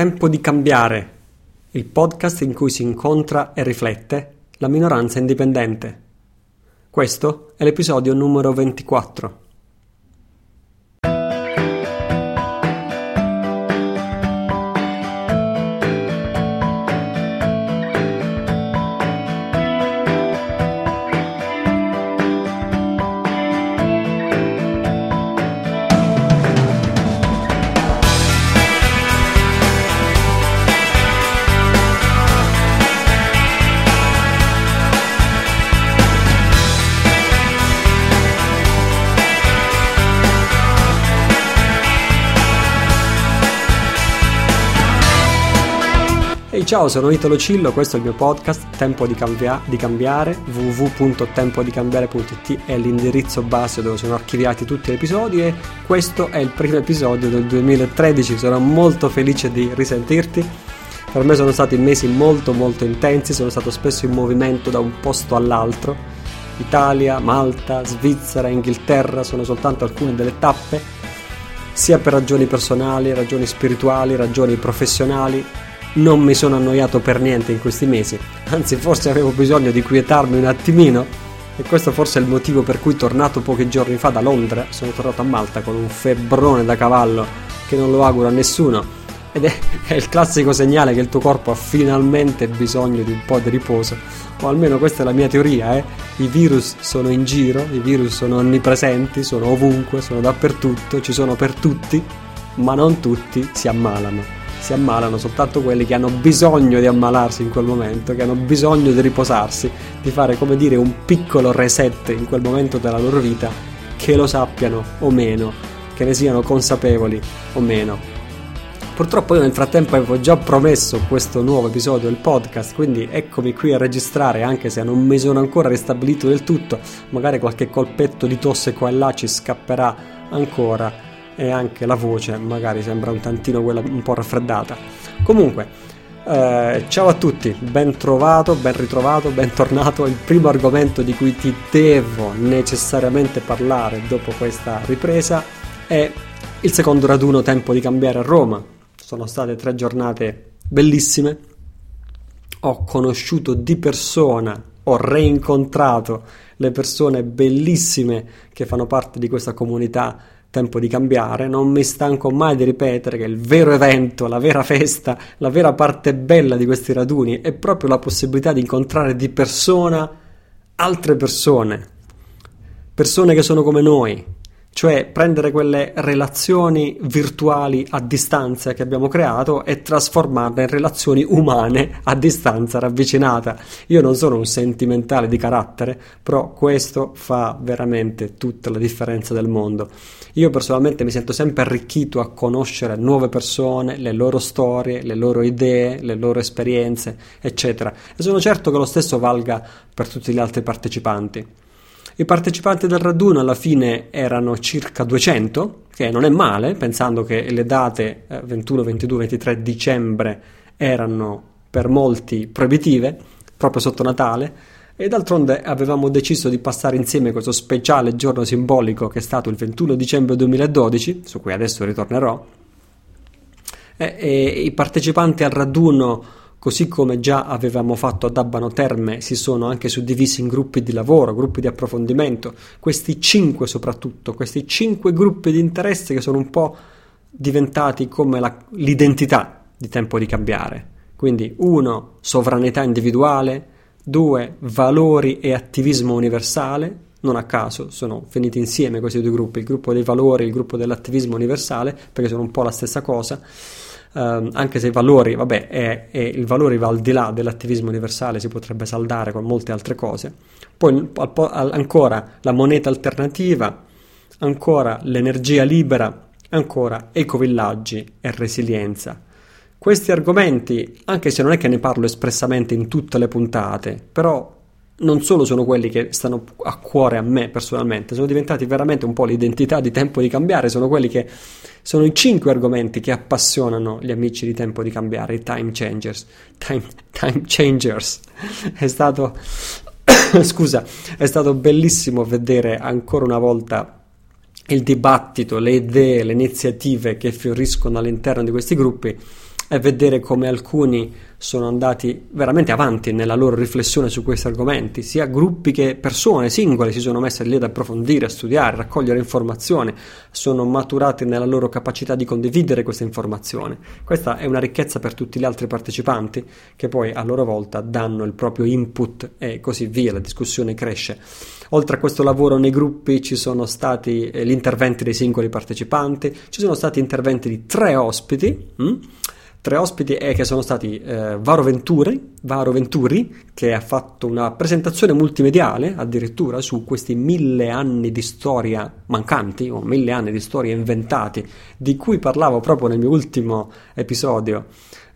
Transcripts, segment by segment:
Tempo di cambiare, il podcast in cui si incontra e riflette la minoranza indipendente. Questo è l'episodio numero 24. Ciao, sono Italo Cillo, questo è il mio podcast Tempo di, cambia- di cambiare, www.tempodicambiare.it è l'indirizzo base dove sono archiviati tutti gli episodi e questo è il primo episodio del 2013, sono molto felice di risentirti. Per me sono stati mesi molto molto intensi, sono stato spesso in movimento da un posto all'altro. Italia, Malta, Svizzera, Inghilterra sono soltanto alcune delle tappe, sia per ragioni personali, ragioni spirituali, ragioni professionali non mi sono annoiato per niente in questi mesi, anzi forse avevo bisogno di quietarmi un attimino. E questo forse è il motivo per cui tornato pochi giorni fa da Londra, sono tornato a Malta con un febbrone da cavallo che non lo auguro a nessuno. Ed è, è il classico segnale che il tuo corpo ha finalmente bisogno di un po' di riposo. O almeno questa è la mia teoria, eh? i virus sono in giro, i virus sono onnipresenti, sono ovunque, sono dappertutto, ci sono per tutti, ma non tutti si ammalano si ammalano soltanto quelli che hanno bisogno di ammalarsi in quel momento, che hanno bisogno di riposarsi, di fare come dire un piccolo reset in quel momento della loro vita, che lo sappiano o meno, che ne siano consapevoli o meno. Purtroppo io nel frattempo avevo già promesso questo nuovo episodio del podcast, quindi eccomi qui a registrare anche se non mi sono ancora ristabilito del tutto, magari qualche colpetto di tosse qua e là ci scapperà ancora e anche la voce magari sembra un tantino quella un po' raffreddata. Comunque, eh, ciao a tutti, ben trovato, ben ritrovato, bentornato. Il primo argomento di cui ti devo necessariamente parlare dopo questa ripresa è il secondo raduno Tempo di cambiare a Roma. Sono state tre giornate bellissime. Ho conosciuto di persona, ho reincontrato le persone bellissime che fanno parte di questa comunità tempo di cambiare, non mi stanco mai di ripetere che il vero evento, la vera festa, la vera parte bella di questi raduni è proprio la possibilità di incontrare di persona altre persone, persone che sono come noi, cioè prendere quelle relazioni virtuali a distanza che abbiamo creato e trasformarle in relazioni umane a distanza ravvicinata. Io non sono un sentimentale di carattere, però questo fa veramente tutta la differenza del mondo. Io personalmente mi sento sempre arricchito a conoscere nuove persone, le loro storie, le loro idee, le loro esperienze, eccetera. E sono certo che lo stesso valga per tutti gli altri partecipanti. I partecipanti del raduno alla fine erano circa 200, che non è male, pensando che le date 21, 22, 23 dicembre erano per molti proibitive, proprio sotto Natale, e d'altronde avevamo deciso di passare insieme questo speciale giorno simbolico che è stato il 21 dicembre 2012, su cui adesso ritornerò, e, e i partecipanti al raduno Così come già avevamo fatto ad Abano Terme, si sono anche suddivisi in gruppi di lavoro, gruppi di approfondimento. Questi cinque soprattutto, questi cinque gruppi di interesse che sono un po' diventati come la, l'identità di tempo di cambiare. Quindi uno, sovranità individuale, due, valori e attivismo universale, non a caso sono finiti insieme questi due gruppi, il gruppo dei valori e il gruppo dell'attivismo universale, perché sono un po' la stessa cosa ehm, anche se i valori, vabbè, è, è, il valore va al di là dell'attivismo universale, si potrebbe saldare con molte altre cose. Poi al, al, ancora la moneta alternativa, ancora l'energia libera, ancora ecovillaggi e resilienza. Questi argomenti, anche se non è che ne parlo espressamente in tutte le puntate, però non solo sono quelli che stanno a cuore a me personalmente, sono diventati veramente un po' l'identità di Tempo di Cambiare, sono quelli che sono i cinque argomenti che appassionano gli amici di Tempo di Cambiare, i time changers. Time, time changers. È stato, scusa, è stato bellissimo vedere ancora una volta il dibattito, le idee, le iniziative che fioriscono all'interno di questi gruppi e vedere come alcuni sono andati veramente avanti nella loro riflessione su questi argomenti, sia gruppi che persone singole si sono messe lì ad approfondire, a studiare, a raccogliere informazioni, sono maturati nella loro capacità di condividere queste informazioni. Questa è una ricchezza per tutti gli altri partecipanti che poi a loro volta danno il proprio input e così via, la discussione cresce. Oltre a questo lavoro nei gruppi ci sono stati eh, gli interventi dei singoli partecipanti, ci sono stati interventi di tre ospiti. Hm? Tre ospiti eh, che sono stati eh, Varo, Venturi, Varo Venturi, che ha fatto una presentazione multimediale addirittura su questi mille anni di storia mancanti o mille anni di storia inventati, di cui parlavo proprio nel mio ultimo episodio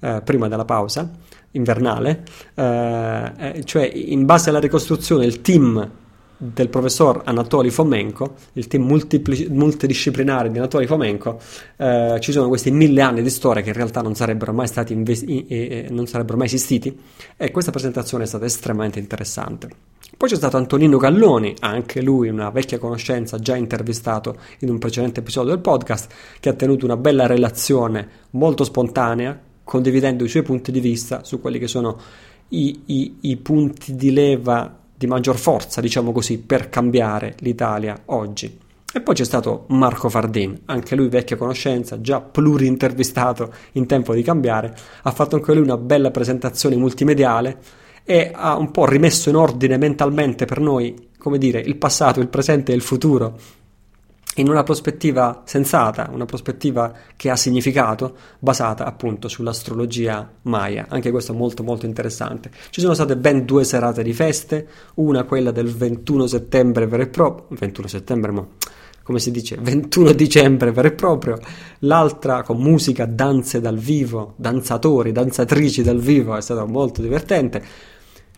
eh, prima della pausa invernale, eh, eh, cioè in base alla ricostruzione il team del professor Anatoli Fomenko, il team multipli- multidisciplinare di Anatoli Fomenko, eh, ci sono questi mille anni di storia che in realtà non sarebbero mai stati investi- e, non sarebbero mai esistiti e questa presentazione è stata estremamente interessante. Poi c'è stato Antonino Galloni, anche lui una vecchia conoscenza già intervistato in un precedente episodio del podcast, che ha tenuto una bella relazione molto spontanea, condividendo i suoi punti di vista su quelli che sono i, i, i punti di leva di maggior forza, diciamo così, per cambiare l'Italia oggi. E poi c'è stato Marco Fardin, anche lui vecchia conoscenza, già plurintervistato in tempo di cambiare, ha fatto anche lui una bella presentazione multimediale e ha un po' rimesso in ordine mentalmente per noi, come dire, il passato, il presente e il futuro in una prospettiva sensata, una prospettiva che ha significato, basata appunto sull'astrologia maya. Anche questo è molto molto interessante. Ci sono state ben due serate di feste, una quella del 21 settembre vero e proprio, 21 settembre ma come si dice, 21 dicembre vero e proprio, l'altra con musica, danze dal vivo, danzatori, danzatrici dal vivo, è stato molto divertente.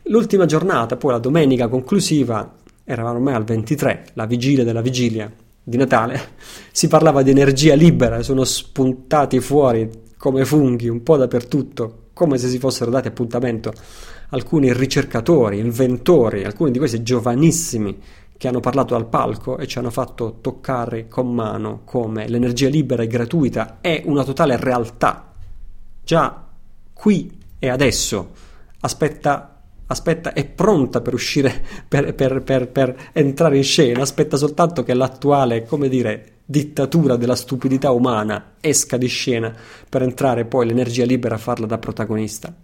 L'ultima giornata, poi la domenica conclusiva, eravamo ormai al 23, la vigilia della vigilia, di Natale si parlava di energia libera, sono spuntati fuori come funghi un po' dappertutto, come se si fossero dati appuntamento alcuni ricercatori, inventori, alcuni di questi giovanissimi che hanno parlato al palco e ci hanno fatto toccare con mano come l'energia libera e gratuita è una totale realtà. Già qui e adesso aspetta aspetta, è pronta per uscire, per, per, per, per, entrare in scena, aspetta soltanto che l'attuale, come dire, dittatura della stupidità umana esca di scena per entrare poi l'energia libera a farla da protagonista.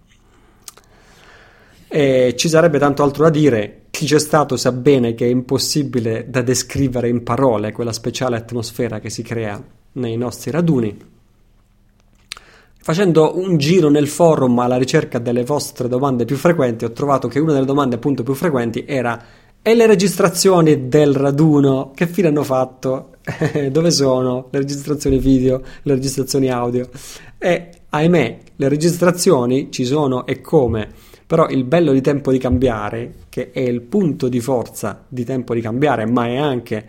E ci sarebbe tanto altro da dire, chi c'è stato sa bene che è impossibile da descrivere in parole quella speciale atmosfera che si crea nei nostri raduni Facendo un giro nel forum alla ricerca delle vostre domande più frequenti, ho trovato che una delle domande appunto più frequenti era e le registrazioni del raduno che fine hanno fatto? Dove sono le registrazioni video, le registrazioni audio? E ahimè, le registrazioni ci sono e come. Però il bello di tempo di cambiare, che è il punto di forza di tempo di cambiare, ma è anche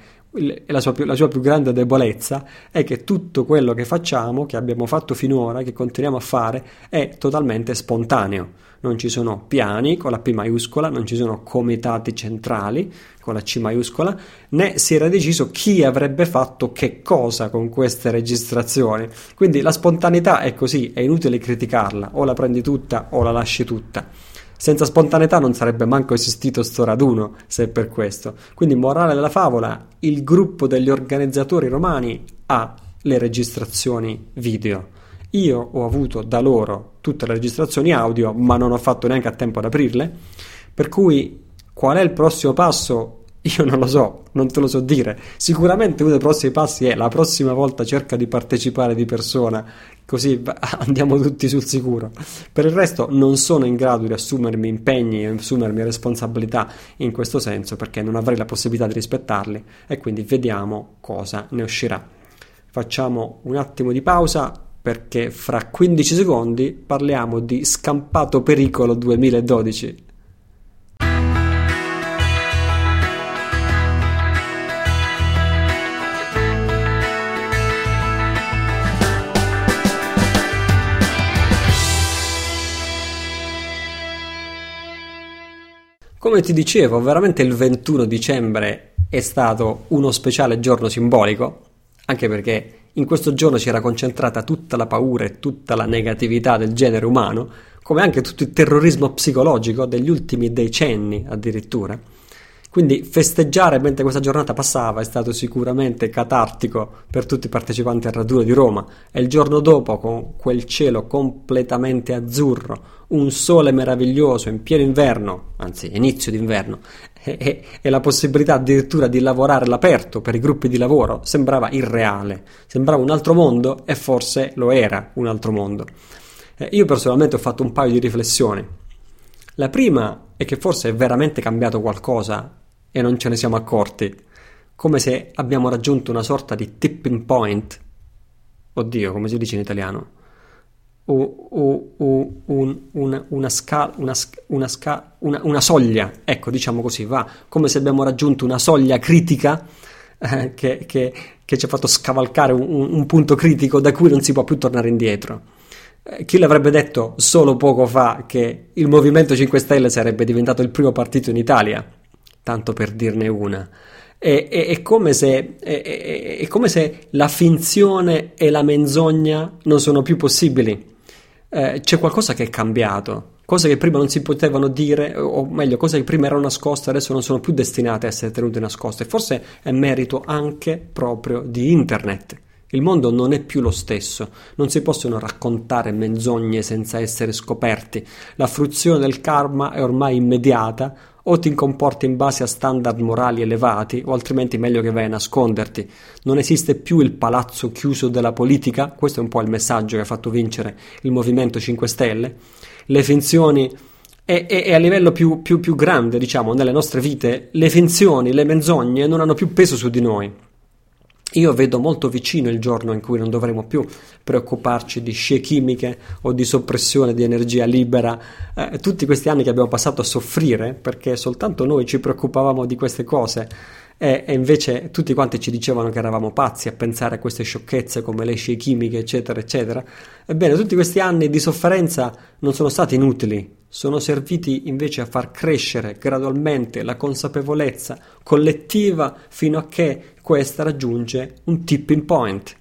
la sua, più, la sua, più, grande debolezza è che tutto quello che facciamo, che abbiamo fatto finora, che continuiamo a fare, è totalmente spontaneo. Non ci sono piani con la P maiuscola, non ci sono comitati centrali con la C maiuscola, né si era deciso chi avrebbe fatto che cosa con queste registrazioni. Quindi la spontaneità è così, è inutile criticarla, o la prendi tutta o la lasci tutta. Senza spontaneità non sarebbe manco esistito sto raduno, se è per questo. Quindi, morale della favola, il gruppo degli organizzatori romani ha le registrazioni video. Io ho avuto da loro tutte le registrazioni audio, ma non ho fatto neanche a tempo ad aprirle. Per cui, qual è il prossimo passo? Io non lo so, non te lo so dire. Sicuramente uno dei prossimi passi è la prossima volta cerca di partecipare di persona, così andiamo tutti sul sicuro. Per il resto non sono in grado di assumermi impegni e assumermi responsabilità in questo senso perché non avrei la possibilità di rispettarli e quindi vediamo cosa ne uscirà. Facciamo un attimo di pausa perché fra 15 secondi parliamo di Scampato Pericolo 2012. Come ti dicevo, veramente il 21 dicembre è stato uno speciale giorno simbolico, anche perché in questo giorno si era concentrata tutta la paura e tutta la negatività del genere umano, come anche tutto il terrorismo psicologico degli ultimi decenni addirittura. Quindi festeggiare mentre questa giornata passava è stato sicuramente catartico per tutti i partecipanti al raduno di Roma e il giorno dopo con quel cielo completamente azzurro, un sole meraviglioso in pieno inverno, anzi inizio d'inverno, e, e, la possibilità addirittura di lavorare all'aperto per i gruppi di lavoro sembrava irreale, sembrava un altro mondo e forse lo era un altro mondo. Eh, io personalmente ho fatto un paio di riflessioni. La prima è che forse è veramente cambiato qualcosa e non ce ne siamo accorti, come se abbiamo raggiunto una sorta di tipping point. Oddio, come si dice in italiano? U, u, u, un, una, una, sca, una, una, sca, una, soglia, ecco, diciamo così, va, come se abbiamo raggiunto una soglia critica eh, che, che, che, ci ha fatto scavalcare un, un, punto critico da cui non si può più tornare indietro. Eh, chi l'avrebbe detto solo poco fa che il Movimento 5 Stelle sarebbe diventato il primo partito in Italia? Tanto per dirne una. È, è, è, come se, è, come se, la finzione e la menzogna non sono più possibili. Eh, c'è qualcosa che è cambiato, cose che prima non si potevano dire, o meglio, cose che prima erano nascoste, adesso non sono più destinate a essere tenute nascoste. Forse è merito anche proprio di internet. Il mondo non è più lo stesso, non si possono raccontare menzogne senza essere scoperti. La fruizione del karma è ormai immediata, o ti comporti in base a standard morali elevati, o altrimenti meglio che vai a nasconderti. Non esiste più il palazzo chiuso della politica, questo è un po' il messaggio che ha fatto vincere il Movimento 5 Stelle. Le finzioni e, e, e, a livello più, più, più grande, diciamo, nelle nostre vite, le finzioni, le menzogne non hanno più peso su di noi. Io vedo molto vicino il giorno in cui non dovremo più preoccuparci di scie chimiche o di soppressione di energia libera, eh, tutti questi anni che abbiamo passato a soffrire perché soltanto noi ci preoccupavamo di queste cose e, e invece tutti quanti ci dicevano che eravamo pazzi a pensare a queste sciocchezze come le scie chimiche eccetera eccetera. Ebbene, tutti questi anni di sofferenza non sono stati inutili, sono serviti invece a far crescere gradualmente la consapevolezza collettiva fino a che questa raggiunge un tipping point,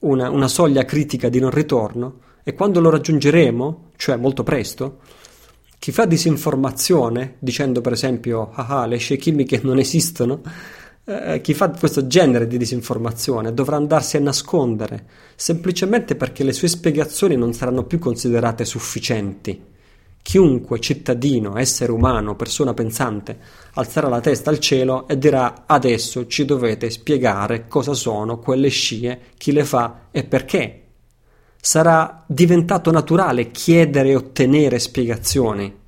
una, una soglia critica di non ritorno e quando lo raggiungeremo, cioè molto presto, chi fa disinformazione, dicendo per esempio ah, ah le scie chimiche non esistono, eh, chi fa questo genere di disinformazione dovrà andarsi a nascondere, semplicemente perché le sue spiegazioni non saranno più considerate sufficienti. Chiunque cittadino, essere umano, persona pensante, alzerà la testa al cielo e dirà adesso ci dovete spiegare cosa sono quelle scie, chi le fa e perché. Sarà diventato naturale chiedere e ottenere spiegazioni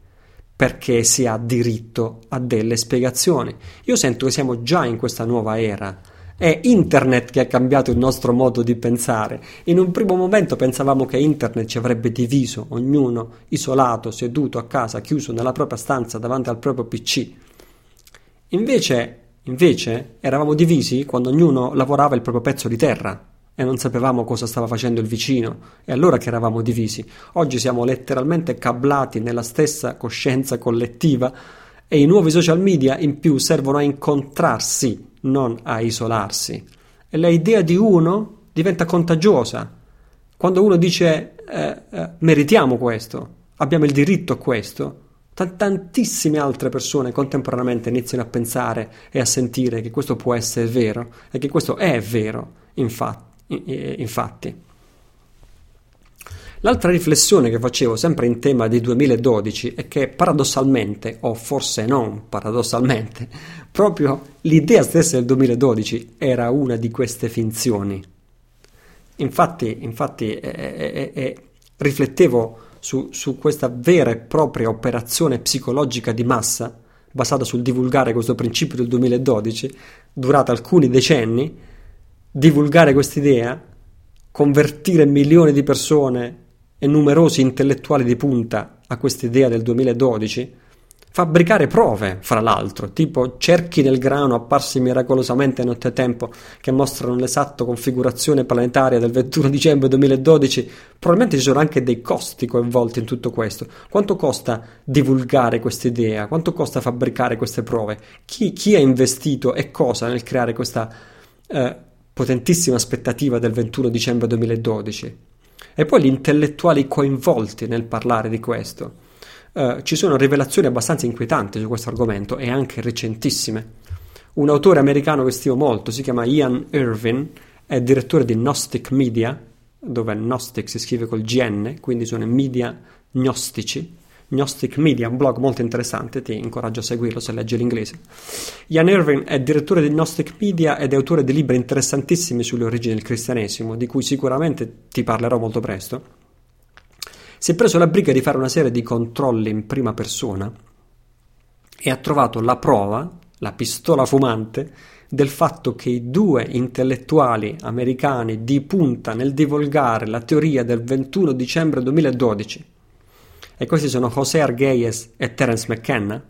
perché si ha diritto a delle spiegazioni. Io sento che siamo già in questa nuova era è internet che ha cambiato il nostro modo di pensare. In un primo momento pensavamo che internet ci avrebbe diviso, ognuno isolato, seduto a casa, chiuso nella propria stanza davanti al proprio PC. Invece, invece eravamo divisi quando ognuno lavorava il proprio pezzo di terra e non sapevamo cosa stava facendo il vicino, e allora che eravamo divisi. Oggi siamo letteralmente cablati nella stessa coscienza collettiva e i nuovi social media in più servono a incontrarsi non a isolarsi. E l'idea di uno diventa contagiosa. Quando uno dice eh, eh, meritiamo questo, abbiamo il diritto a questo, t- tantissime altre persone contemporaneamente iniziano a pensare e a sentire che questo può essere vero e che questo è vero, infatti. Infatti. L'altra riflessione che facevo sempre in tema di 2012 è che paradossalmente, o forse non paradossalmente, proprio l'idea stessa del 2012 era una di queste finzioni. Infatti, infatti eh, eh, eh, riflettevo su, su questa vera e propria operazione psicologica di massa basata sul divulgare questo principio del 2012, durata alcuni decenni, divulgare quest'idea, convertire milioni di persone e numerosi intellettuali di punta a quest'idea del 2012, fabbricare prove, fra l'altro, tipo cerchi nel grano apparsi miracolosamente nottetempo che mostrano l'esatta configurazione planetaria del 21 dicembre 2012, probabilmente ci sono anche dei costi coinvolti in tutto questo. Quanto costa divulgare quest'idea? Quanto costa fabbricare queste prove? Chi, chi ha investito e cosa nel creare questa eh, potentissima aspettativa del 21 dicembre 2012. E poi gli intellettuali coinvolti nel parlare di questo. Uh, ci sono rivelazioni abbastanza inquietanti su questo argomento e anche recentissime. Un autore americano che stimo molto si chiama Ian Irvin, è direttore di Gnostic Media, dove Gnostic si scrive col GN, quindi sono media gnostici. Gnostic Media, un blog molto interessante, ti incoraggio a seguirlo se leggi l'inglese. Ian Irvin è direttore di Gnostic Media ed è autore di libri interessantissimi sulle origini del cristianesimo, di cui sicuramente ti parlerò molto presto. Si è preso la briga di fare una serie di controlli in prima persona e ha trovato la prova la pistola fumante del fatto che i due intellettuali americani di punta nel divulgare la teoria del 21 dicembre 2012, e questi sono José Argüelles e Terence McKenna,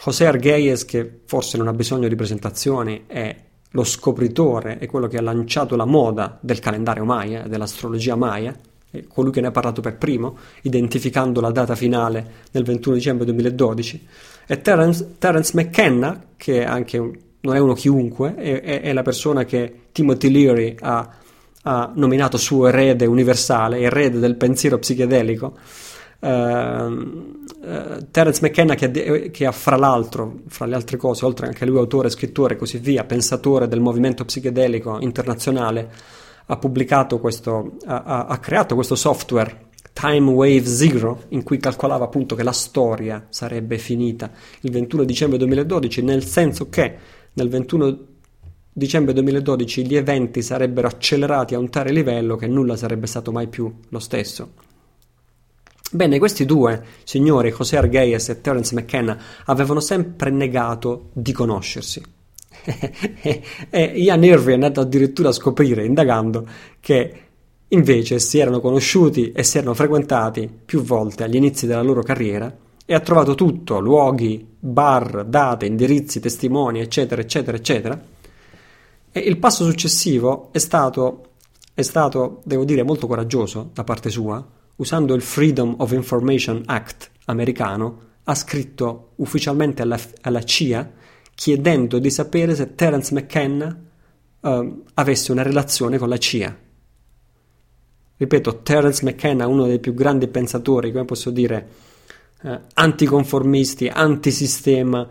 José Argüelles, che forse non ha bisogno di presentazioni, è lo scopritore, è quello che ha lanciato la moda del calendario Maya, dell'astrologia Maya, è colui che ne ha parlato per primo, identificando la data finale del 21 dicembre 2012, e Terence, Terence McKenna, che anche non è uno chiunque, è, è, è la persona che Timothy Leary ha, ha, nominato suo erede universale, erede del pensiero psichedelico. Uh, uh, Terence McKenna che, che, ha fra l'altro, fra le altre cose, oltre anche lui autore, scrittore e così via, pensatore del movimento psechedelico internazionale, ha pubblicato questo, ha, ha creato questo software Time Wave Zero, in cui calcolava appunto che la storia sarebbe finita il 21 dicembre 2012, nel senso che nel 21 dicembre 2012 gli eventi sarebbero accelerati a un tale livello che nulla sarebbe stato mai più lo stesso. Bene, questi due signori, José Arguelles e Terence McKenna, avevano sempre negato di conoscersi. e Ian Irving è andato addirittura a scoprire, indagando, che Invece si erano conosciuti e si erano frequentati più volte agli inizi della loro carriera e ha trovato tutto, luoghi, bar, date, indirizzi, testimoni, eccetera, eccetera, eccetera. E il passo successivo è stato, è stato, devo dire, molto coraggioso da parte sua, usando il Freedom of Information Act americano, ha scritto ufficialmente alla, alla CIA chiedendo di sapere se Terence McKenna uh, avesse una relazione con la CIA ripeto, Terence McKenna, uno dei più grandi pensatori, come posso dire, eh, anticonformisti, antisistema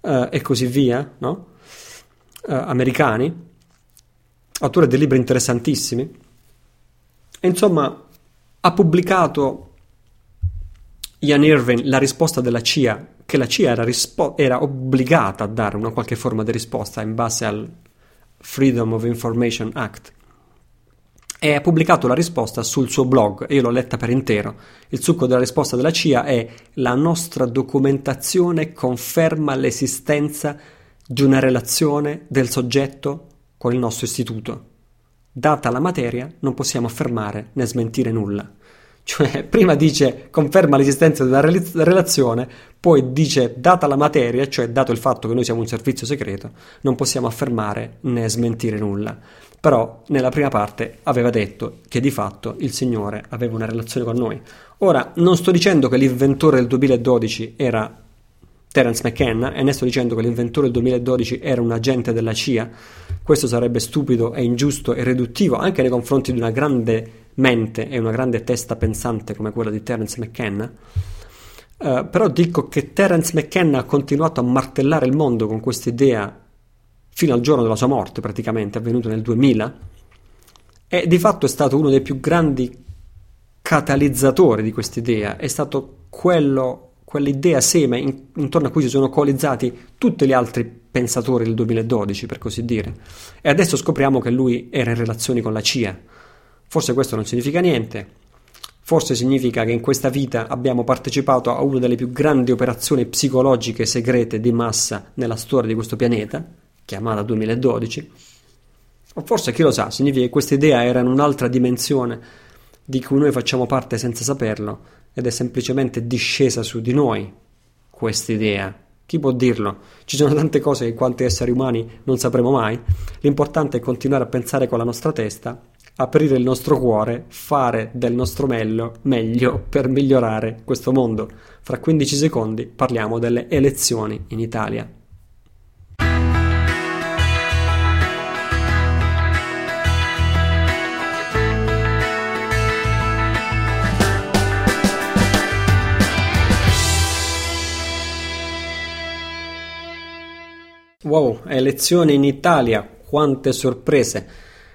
eh, e così via, no? eh, americani, autore di libri interessantissimi, e insomma ha pubblicato Ian Irving la risposta della CIA, che la CIA era, rispo- era obbligata a dare una qualche forma di risposta in base al Freedom of Information Act e ha pubblicato la risposta sul suo blog io l'ho letta per intero. Il succo della risposta della CIA è la nostra documentazione conferma l'esistenza di una relazione del soggetto con il nostro istituto. Data la materia, non possiamo affermare né smentire nulla. Cioè, prima dice conferma l'esistenza di una relazione, poi dice data la materia, cioè dato il fatto che noi siamo un servizio segreto, non possiamo affermare né smentire nulla. Però nella prima parte aveva detto che di fatto il Signore aveva una relazione con noi. Ora, non sto dicendo che l'inventore del 2012 era Terence McKenna e ne dicendo che l'inventore del 2012 era un agente della CIA. Questo sarebbe stupido e ingiusto e riduttivo anche nei confronti di una grande mente e una grande testa pensante come quella di Terence McKenna. Uh, però dico che Terence McKenna ha continuato a martellare il mondo con questa idea fino al giorno della sua morte, praticamente, avvenuto nel 2000, e di fatto è stato uno dei più grandi catalizzatori di questa idea, è stato quello, quell'idea seme in, intorno a cui si sono coalizzati tutti gli altri pensatori del 2012, per così dire. E adesso scopriamo che lui era in relazioni con la CIA Forse questo non significa niente, forse significa che in questa vita abbiamo partecipato a una delle più grandi operazioni psicologiche segrete di massa nella storia di questo pianeta, chiamata 2012. O forse, chi lo sa, significa che questa idea era in un'altra dimensione di cui noi facciamo parte senza saperlo ed è semplicemente discesa su di noi questa idea. Chi può dirlo? Ci sono tante cose che quanti esseri umani non sapremo mai. L'importante è continuare a pensare con la nostra testa aprire il nostro cuore, fare del nostro meglio, meglio per migliorare questo mondo. Fra 15 secondi parliamo delle elezioni in Italia. Wow, elezioni in Italia, quante sorprese.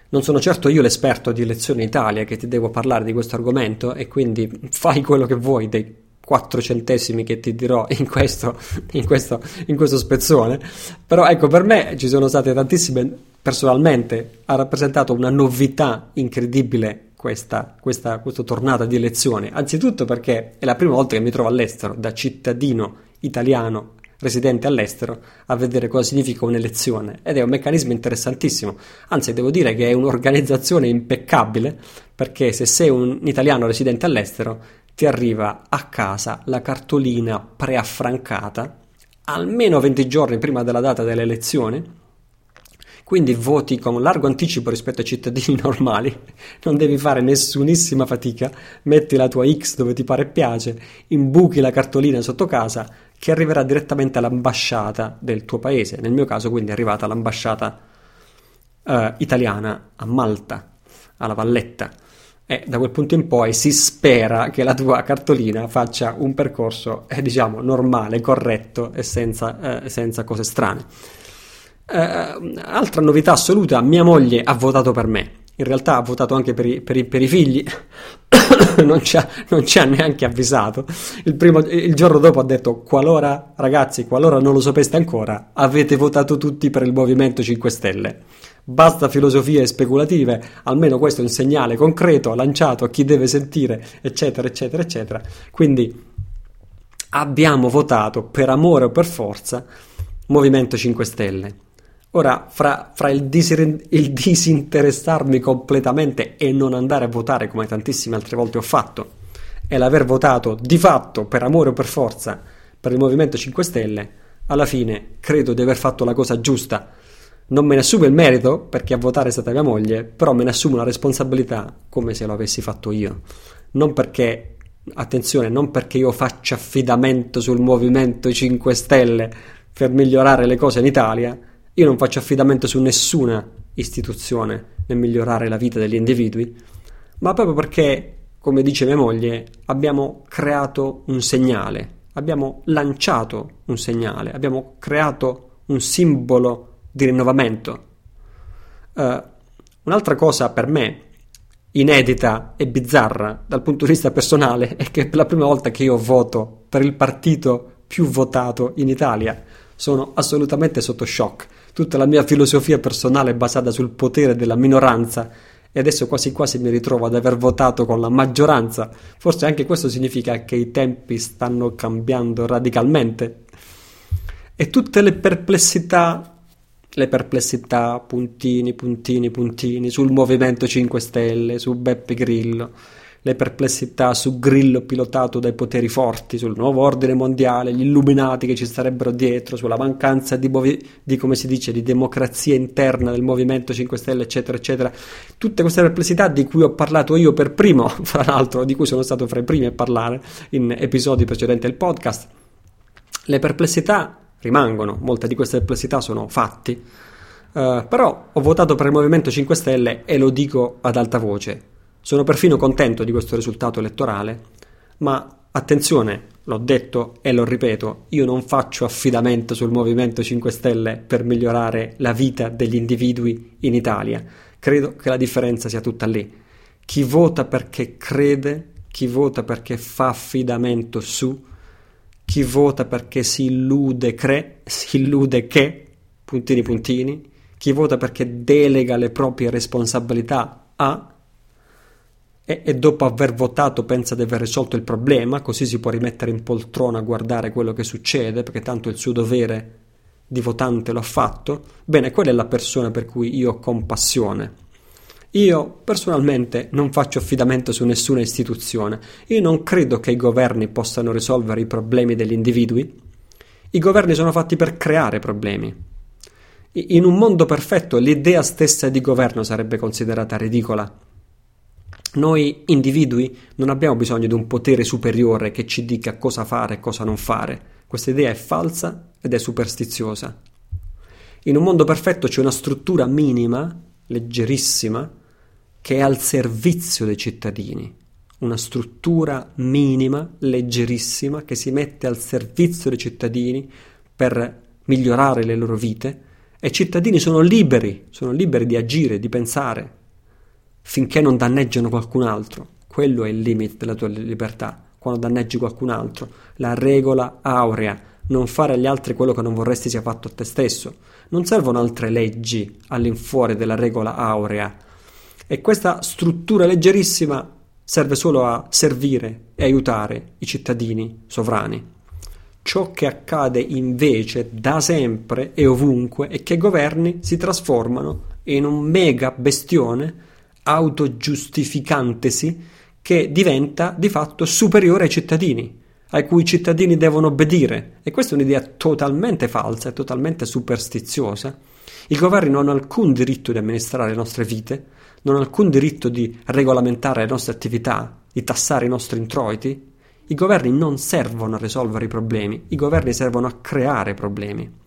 Non sono certo io l'esperto di elezioni in Italia che ti devo parlare di questo argomento e quindi fai quello che vuoi dei 4 centesimi che ti dirò in questo, in questo, in questo spezzone. Però ecco, per me ci sono state tantissime, personalmente ha rappresentato una novità incredibile questa, questa, questa tornata di elezioni. Anzitutto perché è la prima volta che mi trovo all'estero, da cittadino italiano residente all'estero a vedere cosa significa un'elezione ed è un meccanismo interessantissimo. Anzi, devo dire che è un'organizzazione impeccabile perché se sei un italiano residente all'estero ti arriva a casa la cartolina preaffrancata almeno 20 giorni prima della data delle elezioni. Quindi voti con largo anticipo rispetto ai cittadini normali, non devi fare nessunissima fatica, metti la tua X dove ti pare piace, imbuchi la cartolina sotto casa, che arriverà direttamente all'ambasciata del tuo paese. Nel mio caso, quindi, è arrivata all'ambasciata eh, italiana a Malta, alla Valletta. E da quel punto in poi si spera che la tua cartolina faccia un percorso, eh, diciamo, normale, corretto e senza, eh, senza cose strane. Eh, altra novità assoluta, mia moglie ha votato per me. In realtà ha votato anche per i, per i, per i figli, non, ci ha, non, ci ha, neanche avvisato. Il, primo, il, giorno dopo ha detto: Qualora, ragazzi, qualora non lo sapeste ancora, avete votato tutti per il Movimento 5 Stelle. Basta filosofie speculative, almeno questo è un segnale concreto lanciato a chi deve sentire, eccetera, eccetera, eccetera. Quindi abbiamo votato per amore o per forza Movimento 5 Stelle. Ora, fra, fra il, disin- il, disinteressarmi completamente e non andare a votare come tantissime altre volte ho fatto, e l'aver votato di fatto per amore o per forza per il Movimento 5 Stelle, alla fine credo di aver fatto la cosa giusta. Non me ne assumo il merito perché a votare è stata mia moglie, però me ne assumo la responsabilità come se lo avessi fatto io. Non perché, attenzione, non perché io faccia affidamento sul Movimento 5 Stelle per migliorare le cose in Italia io non faccio affidamento su nessuna istituzione nel migliorare la vita degli individui, ma proprio perché, come dice mia moglie, abbiamo creato un segnale, abbiamo lanciato un segnale, abbiamo creato un simbolo di rinnovamento. Uh, un'altra cosa per me inedita e bizzarra dal punto di vista personale è che per la prima volta che io voto per il partito più votato in Italia sono assolutamente sotto shock tutta la mia filosofia personale è basata sul potere della minoranza e adesso quasi quasi mi ritrovo ad aver votato con la maggioranza. Forse anche questo significa che i tempi stanno cambiando radicalmente. E tutte le perplessità, le perplessità, puntini, puntini, puntini, sul Movimento 5 Stelle, su Beppe Grillo, le perplessità su Grillo pilotato dai poteri forti, sul nuovo ordine mondiale, gli illuminati che ci starebbero dietro, sulla mancanza di, movi- di, dice, di democrazia interna del Movimento 5 Stelle, eccetera, eccetera. Tutte queste perplessità di cui ho parlato io per primo, fra l'altro, di cui sono stato fra i primi a parlare in episodi precedenti del podcast. Le perplessità rimangono, molte di queste perplessità sono fatti. Uh, però ho votato per il Movimento 5 Stelle e lo dico ad alta voce. Sono perfino contento di questo risultato elettorale, ma attenzione, l'ho detto e lo ripeto, io non faccio affidamento sul Movimento 5 Stelle per migliorare la vita degli individui in Italia. Credo che la differenza sia tutta lì. Chi vota perché crede, chi vota perché fa affidamento su, chi vota perché si illude, cre, si illude che, puntini puntini, chi vota perché delega le proprie responsabilità a, e, e, dopo aver votato pensa di aver risolto il problema, così si può rimettere in poltrona a guardare quello che succede, perché tanto il suo dovere di votante l'ha fatto, bene, quella è la persona per cui io ho compassione. Io personalmente non faccio affidamento su nessuna istituzione, io non credo che i governi possano risolvere i problemi degli individui. I governi sono fatti per creare problemi. In un mondo perfetto l'idea stessa di governo sarebbe considerata ridicola noi individui non abbiamo bisogno di un potere superiore che ci dica cosa fare e cosa non fare. Questa idea è falsa ed è superstiziosa. In un mondo perfetto c'è una struttura minima, leggerissima, che è al servizio dei cittadini. Una struttura minima, leggerissima, che si mette al servizio dei cittadini per migliorare le loro vite e i cittadini sono liberi, sono liberi di agire, di pensare, finché non danneggiano qualcun altro. Quello è il limite della tua libertà, quando danneggi qualcun altro. La regola aurea, non fare agli altri quello che non vorresti sia fatto a te stesso. Non servono altre leggi all'infuori della regola aurea. E questa struttura leggerissima serve solo a servire e aiutare i cittadini sovrani. Ciò che accade invece da sempre e ovunque è che i governi si trasformano in un mega bestione autogiustificantesi che diventa di fatto superiore ai cittadini, ai cui i cittadini devono obbedire. E questa è un'idea totalmente falsa e totalmente superstiziosa. I governi non hanno alcun diritto di amministrare le nostre vite, non hanno alcun diritto di regolamentare le nostre attività, di tassare i nostri introiti. I governi non servono a risolvere i problemi, i governi servono a creare problemi.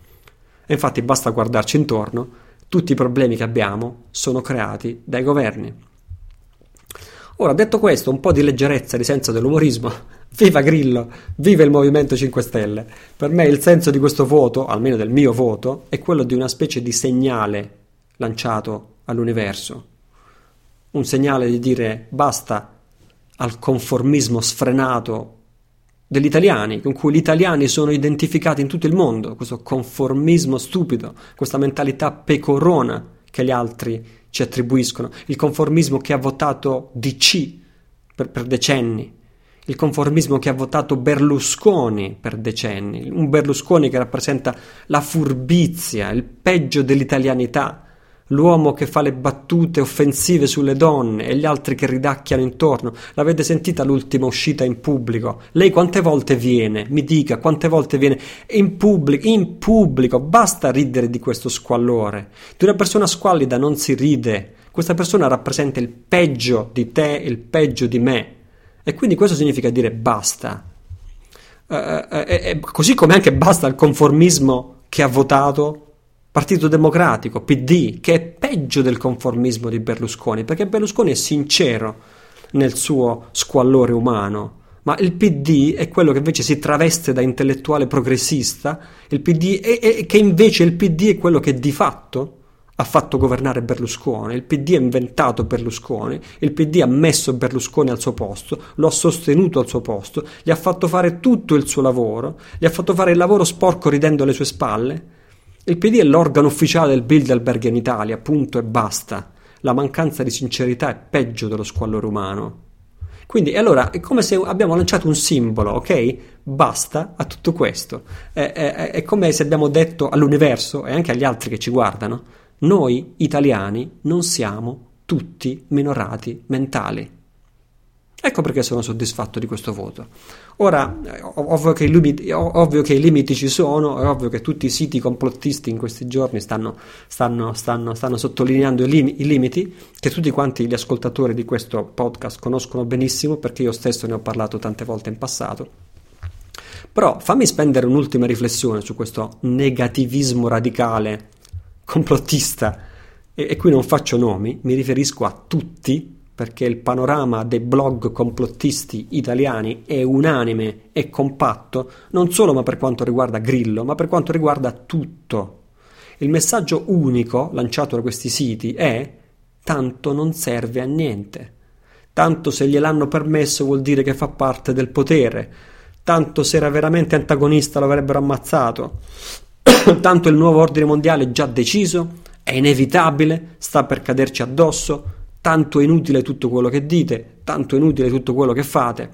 E infatti basta guardarci intorno, tutti i problemi che abbiamo sono creati dai governi. Ora, detto questo, un po' di leggerezza, di senso dell'umorismo, viva Grillo, viva il Movimento 5 Stelle. Per me il senso di questo voto, almeno del mio voto, è quello di una specie di segnale lanciato all'universo. Un segnale di dire basta al conformismo sfrenato degli italiani, con cui gli italiani sono identificati in tutto il mondo, questo conformismo stupido, questa mentalità pecorona che gli altri ci attribuiscono, il conformismo che ha votato DC per, per decenni, il conformismo che ha votato Berlusconi per decenni, un Berlusconi che rappresenta la furbizia, il peggio dell'italianità, l'uomo che fa le battute offensive sulle donne e gli altri che ridacchiano intorno. L'avete sentita l'ultima uscita in pubblico? Lei quante volte viene? Mi dica quante volte viene in pubblico? In pubblico, basta ridere di questo squallore. Di una persona squallida non si ride. Questa persona rappresenta il peggio di te, il peggio di me. E quindi questo significa dire basta. Eh, eh, eh, così come anche basta il conformismo che ha votato Partito Democratico, PD, che è peggio del conformismo di Berlusconi, perché Berlusconi è sincero nel suo squallore umano, ma il PD è quello che invece si traveste da intellettuale progressista, il PD è, è, che invece il PD è quello che di fatto ha fatto governare Berlusconi, il PD ha inventato Berlusconi, il PD ha messo Berlusconi al suo posto, lo ha sostenuto al suo posto, gli ha fatto fare tutto il suo lavoro, gli ha fatto fare il lavoro sporco ridendo alle sue spalle il PD è l'organo ufficiale del Bilderberg in Italia, punto e basta. La mancanza di sincerità è peggio dello squallore umano. Quindi, allora, è come se abbiamo lanciato un simbolo, ok? Basta a tutto questo. È, è, è come se abbiamo detto all'universo e anche agli altri che ci guardano, noi italiani non siamo tutti minorati mentali. Ecco perché sono soddisfatto di questo voto. Ora, ovvio che, limiti, ovvio che, i limiti ci sono, è ovvio che tutti i siti complottisti in questi giorni stanno, stanno, stanno, stanno sottolineando i, lim- i, limiti, che tutti quanti gli ascoltatori di questo podcast conoscono benissimo, perché io stesso ne ho parlato tante volte in passato. Però fammi spendere un'ultima riflessione su questo negativismo radicale, complottista, e, e qui non faccio nomi, mi riferisco a tutti perché il panorama dei blog complottisti italiani è unanime e compatto, non solo per quanto riguarda Grillo, ma per quanto riguarda tutto. Il messaggio unico lanciato da questi siti è tanto non serve a niente. Tanto se gliel'hanno permesso vuol dire che fa parte del potere. Tanto se era veramente antagonista lo avrebbero ammazzato. Tanto il nuovo ordine mondiale è già deciso, è inevitabile, sta per caderci addosso tanto è inutile tutto quello che dite, tanto è inutile tutto quello che fate.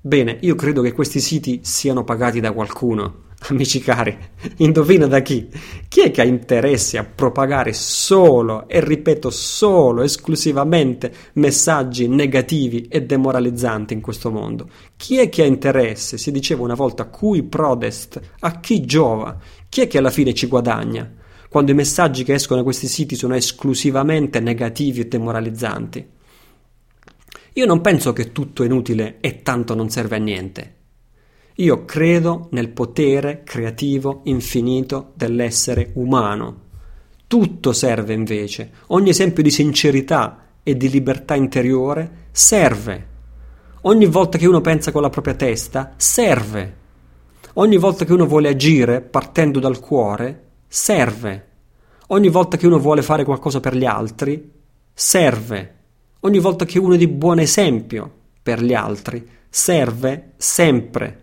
Bene, io credo che questi siti siano pagati da qualcuno. Amici cari, indovina da chi? Chi è che ha interesse a propagare solo, e ripeto solo, esclusivamente messaggi negativi e demoralizzanti in questo mondo? Chi è che ha interesse? Si diceva una volta cui prodest, a chi giova? Chi è che alla fine ci guadagna? Quando i messaggi che escono da questi siti sono esclusivamente negativi e demoralizzanti. Io non penso che tutto è inutile e tanto non serve a niente. Io credo nel potere creativo infinito dell'essere umano. Tutto serve invece, ogni esempio di sincerità e di libertà interiore serve. Ogni volta che uno pensa con la propria testa serve. Ogni volta che uno vuole agire partendo dal cuore, serve. Ogni volta che uno vuole fare qualcosa per gli altri, serve. Ogni volta che uno è di buon esempio per gli altri, serve sempre.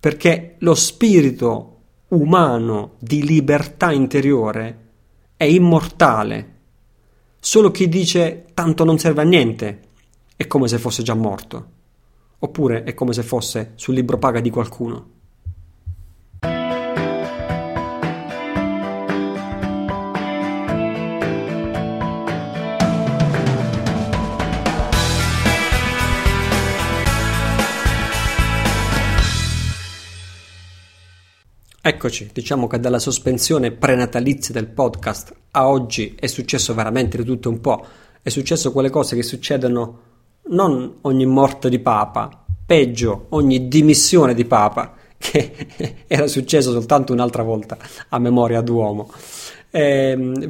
Perché lo spirito umano di libertà interiore è immortale. Solo chi dice tanto non serve a niente è come se fosse già morto, oppure è come se fosse sul libro paga di qualcuno. Eccoci, diciamo che dalla sospensione prenatalizia del podcast a oggi è successo veramente di tutto un po'. È successo quelle cose che succedono non ogni morte di papa, peggio ogni dimissione di papa, che era successo soltanto un'altra volta a memoria d'uomo. Eh,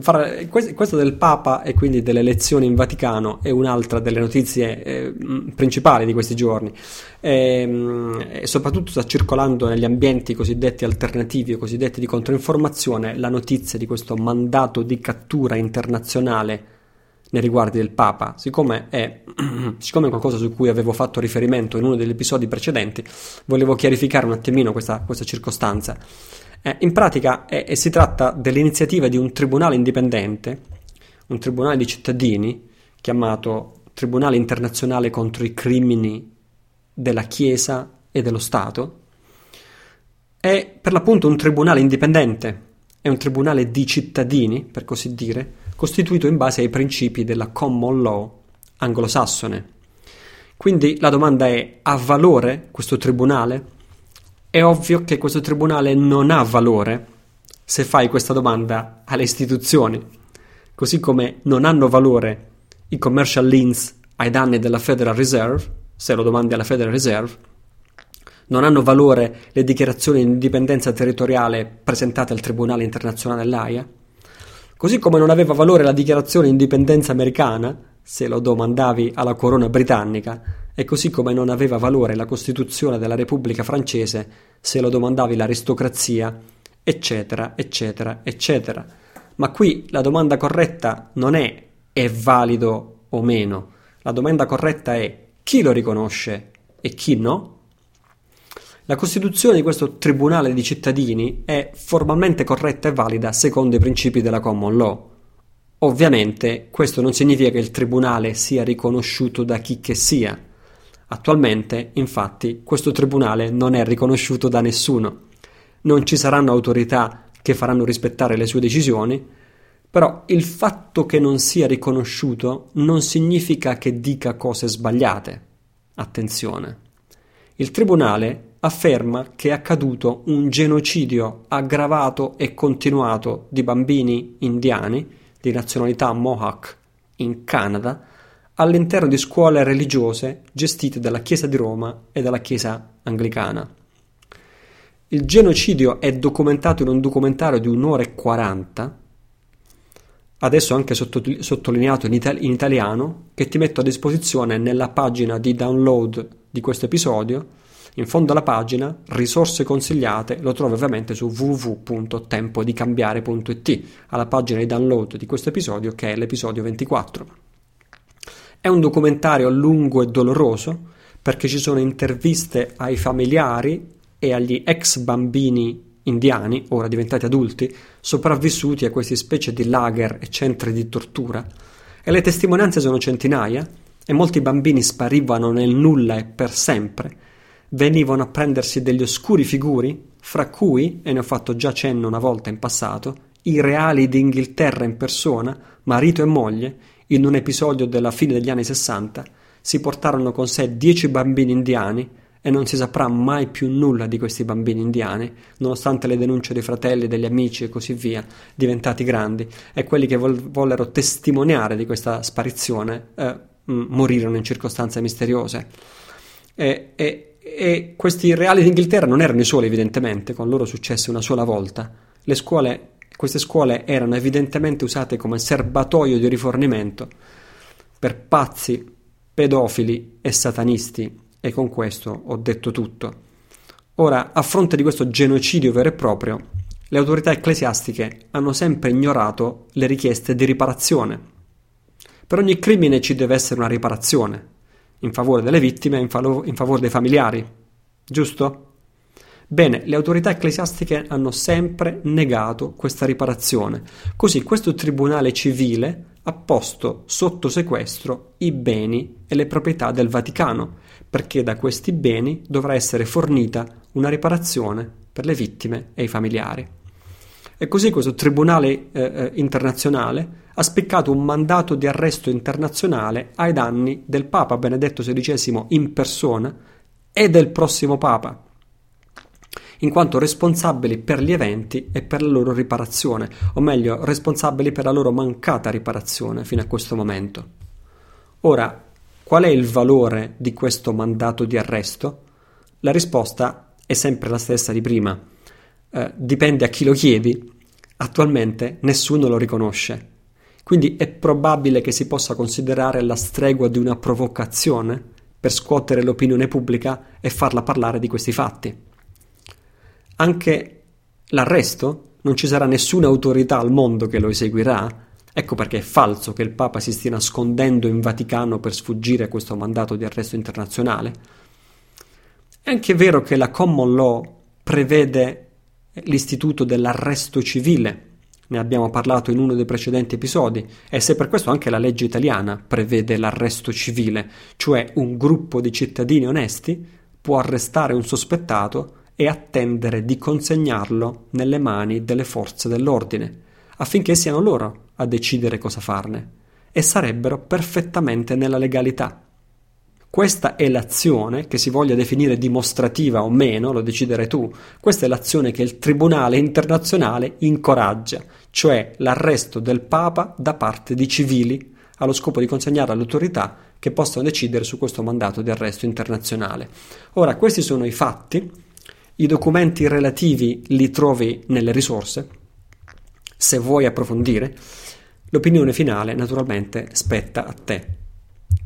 questo del Papa e quindi delle elezioni in Vaticano è un'altra delle notizie eh, principali di questi giorni. Eh, e soprattutto sta circolando negli ambienti cosiddetti alternativi o cosiddetti di controinformazione la notizia di questo mandato di cattura internazionale nei riguardi del Papa. Siccome è, siccome è qualcosa su cui avevo fatto riferimento in uno degli episodi precedenti, volevo chiarificare un attimino questa, questa circostanza. Eh, in pratica eh, si tratta dell'iniziativa di un tribunale indipendente, un tribunale di cittadini, chiamato Tribunale internazionale contro i crimini della Chiesa e dello Stato. È per l'appunto un tribunale indipendente, è un tribunale di cittadini, per così dire, costituito in base ai principi della common law anglosassone. Quindi la domanda è: ha valore questo tribunale? È ovvio che questo tribunale non ha valore se fai questa domanda alle istituzioni, così come non hanno valore i commercial liens ai danni della Federal Reserve, se lo domandi alla Federal Reserve, non hanno valore le dichiarazioni di indipendenza territoriale presentate al Tribunale internazionale dell'AIA, così come non aveva valore la dichiarazione di indipendenza americana, se lo domandavi alla corona britannica, e così come non aveva valore la Costituzione della Repubblica francese se lo domandavi l'aristocrazia, eccetera, eccetera, eccetera. Ma qui la domanda corretta non è è valido o meno, la domanda corretta è chi lo riconosce e chi no? La Costituzione di questo Tribunale di cittadini è formalmente corretta e valida secondo i principi della common law. Ovviamente questo non significa che il Tribunale sia riconosciuto da chi che sia, Attualmente, infatti, questo tribunale non è riconosciuto da nessuno. Non ci saranno autorità che faranno rispettare le sue decisioni, però il fatto che non sia riconosciuto non significa che dica cose sbagliate. Attenzione. Il tribunale afferma che è accaduto un genocidio aggravato e continuato di bambini indiani di nazionalità Mohawk in Canada all'interno di scuole religiose gestite dalla Chiesa di Roma e dalla Chiesa anglicana. Il genocidio è documentato in un documentario di un'ora e quaranta, adesso anche sottolineato in, itali- in italiano, che ti metto a disposizione nella pagina di download di questo episodio. In fondo alla pagina, risorse consigliate, lo trovi ovviamente su www.tempodicambiare.it, alla pagina di download di questo episodio che è l'episodio 24. È un documentario lungo e doloroso perché ci sono interviste ai familiari e agli ex bambini indiani, ora diventati adulti, sopravvissuti a queste specie di lager e centri di tortura. E le testimonianze sono centinaia e molti bambini sparivano nel nulla e per sempre. Venivano a prendersi degli oscuri figuri, fra cui, e ne ho fatto già cenno una volta in passato, i reali d'Inghilterra in persona, marito e moglie, in un episodio della fine degli anni 60, si portarono con sé dieci bambini indiani e non si saprà mai più nulla di questi bambini indiani, nonostante le denunce dei fratelli, degli amici e così via, diventati grandi, e quelli che vol- vollero testimoniare di questa sparizione eh, morirono in circostanze misteriose. E, e, e questi reali d'Inghilterra non erano i soli, evidentemente, con loro successe una sola volta. Le scuole queste scuole erano evidentemente usate come serbatoio di rifornimento per pazzi, pedofili e satanisti e con questo ho detto tutto. Ora, a fronte di questo genocidio vero e proprio, le autorità ecclesiastiche hanno sempre ignorato le richieste di riparazione. Per ogni crimine ci deve essere una riparazione, in favore delle vittime e in, falo- in favore dei familiari, giusto? Bene, le autorità ecclesiastiche hanno sempre negato questa riparazione, così questo tribunale civile ha posto sotto sequestro i beni e le proprietà del Vaticano, perché da questi beni dovrà essere fornita una riparazione per le vittime e i familiari. E così questo tribunale eh, eh internazionale ha spiccato un mandato di arresto internazionale ai danni del Papa Benedetto XVI in persona e del prossimo Papa, in quanto responsabili per gli eventi e per la loro riparazione, o meglio, responsabili per la loro mancata riparazione fino a questo momento. Ora, qual è il valore di questo mandato di arresto? La risposta è sempre la stessa di prima. Eh, dipende a chi lo chiedi. Attualmente nessuno lo riconosce. Quindi è probabile che si possa considerare la stregua di una provocazione per scuotere l'opinione pubblica e farla parlare di questi fatti anche l'arresto, non ci sarà nessuna autorità al mondo che lo eseguirà. Ecco perché è falso che il Papa si stia nascondendo in Vaticano per sfuggire a questo mandato di arresto internazionale. È anche vero che la common law prevede l'istituto dell'arresto civile, ne abbiamo parlato in uno dei precedenti episodi, e se per questo anche la legge italiana prevede l'arresto civile, cioè un gruppo di cittadini onesti può arrestare un sospettato e attendere di consegnarlo nelle mani delle forze dell'ordine, affinché siano loro a decidere cosa farne, e sarebbero perfettamente nella legalità. Questa è l'azione, che si voglia definire dimostrativa o meno, lo deciderai tu, questa è l'azione che il Tribunale internazionale incoraggia, cioè l'arresto del Papa da parte di civili allo scopo di consegnare alle autorità che possano decidere su questo mandato di arresto internazionale. Ora, questi sono i fatti i documenti relativi li trovi nelle risorse. Se vuoi approfondire, l'opinione finale naturalmente spetta a te.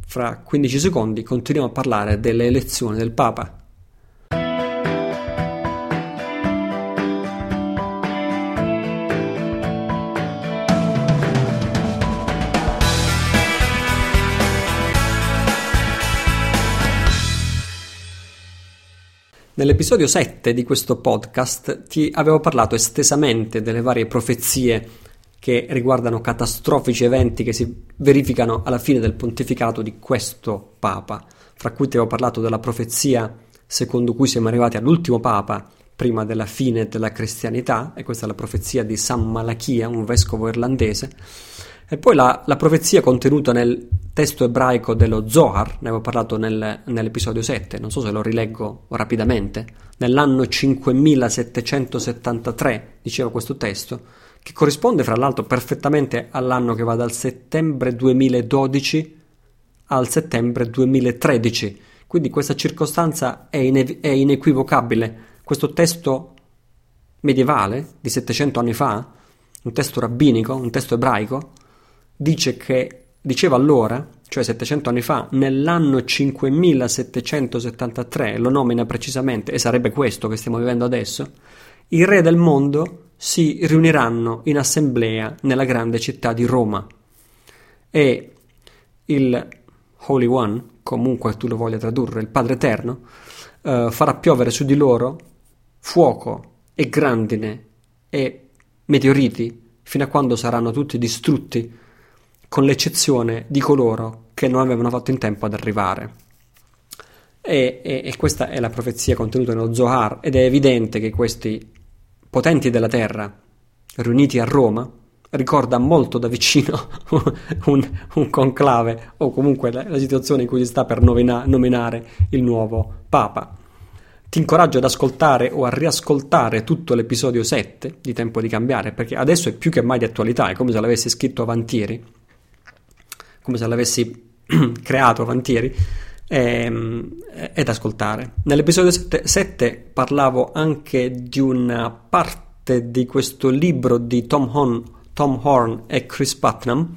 Fra 15 secondi continuiamo a parlare delle elezioni del Papa. Nell'episodio 7 di questo podcast ti avevo parlato estesamente delle varie profezie che riguardano catastrofici eventi che si verificano alla fine del pontificato di questo Papa, fra cui ti avevo parlato della profezia secondo cui siamo arrivati all'ultimo Papa prima della fine della cristianità, e questa è la profezia di San Malachia, un vescovo irlandese, e poi la, la, profezia contenuta nel testo ebraico dello Zohar, ne avevo parlato nel, nell'episodio 7, non so se lo rileggo rapidamente, nell'anno 5773 diceva questo testo, che corrisponde fra l'altro perfettamente all'anno che va dal settembre 2012 al settembre 2013, quindi questa circostanza è, ine- è inequivocabile. Questo testo medievale di 700 anni fa, un testo rabbinico, un testo ebraico, dice che diceva allora, cioè 700 anni fa, nell'anno 5773, lo nomina precisamente, e sarebbe questo che stiamo vivendo adesso, i re del mondo si riuniranno in assemblea nella grande città di Roma. E il Holy One, comunque tu lo voglia tradurre, il Padre Eterno, eh, farà piovere su di loro fuoco e grandine e meteoriti fino a quando saranno tutti distrutti con l'eccezione di coloro che non avevano fatto in tempo ad arrivare. E, e, e, questa è la profezia contenuta nello Zohar ed è evidente che questi potenti della terra riuniti a Roma ricorda molto da vicino un, un conclave o comunque la, la, situazione in cui si sta per nomina, nominare il nuovo Papa. Ti incoraggio ad ascoltare o a riascoltare tutto l'episodio 7 di Tempo di Cambiare perché adesso è più che mai di attualità, è come se l'avessi scritto avantieri come se l'avessi creato avantieri, ehm, ed ascoltare. Nell'episodio 7, 7, parlavo anche di una parte di questo libro di Tom Horn, Tom Horn e Chris Putnam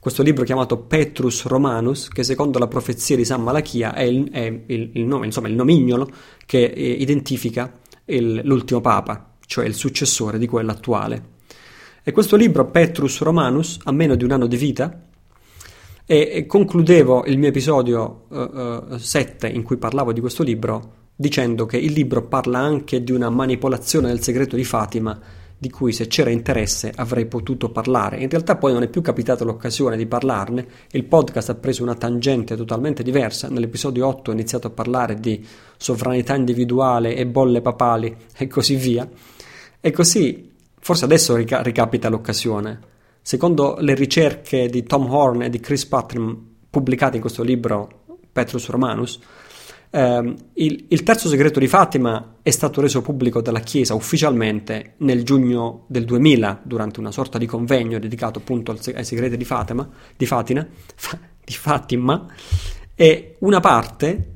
questo libro chiamato Petrus Romanus, che secondo la profezia di San Malachia è il, è il, il nome, insomma il nomignolo che eh, identifica il, l'ultimo papa, cioè il successore di quello attuale. E questo libro, Petrus Romanus, ha meno di un anno di vita, e, concludevo il mio episodio uh, uh, 7 in cui parlavo di questo libro dicendo che il libro parla anche di una manipolazione del segreto di Fatima di cui se c'era interesse avrei potuto parlare. In realtà poi non è più capitata l'occasione di parlarne, il podcast ha preso una tangente totalmente diversa, nell'episodio 8 ho iniziato a parlare di sovranità individuale e bolle papali e così via, e così forse adesso rica- ricapita l'occasione. Secondo le ricerche di Tom Horn e di Chris Patton pubblicate in questo libro Petrus Romanus, eh, il, il, terzo segreto di Fatima è stato reso pubblico dalla Chiesa ufficialmente nel giugno del 2000 durante una sorta di convegno dedicato appunto al, ai segreti di Fatima, di, Fatina, fa, di Fatima e una parte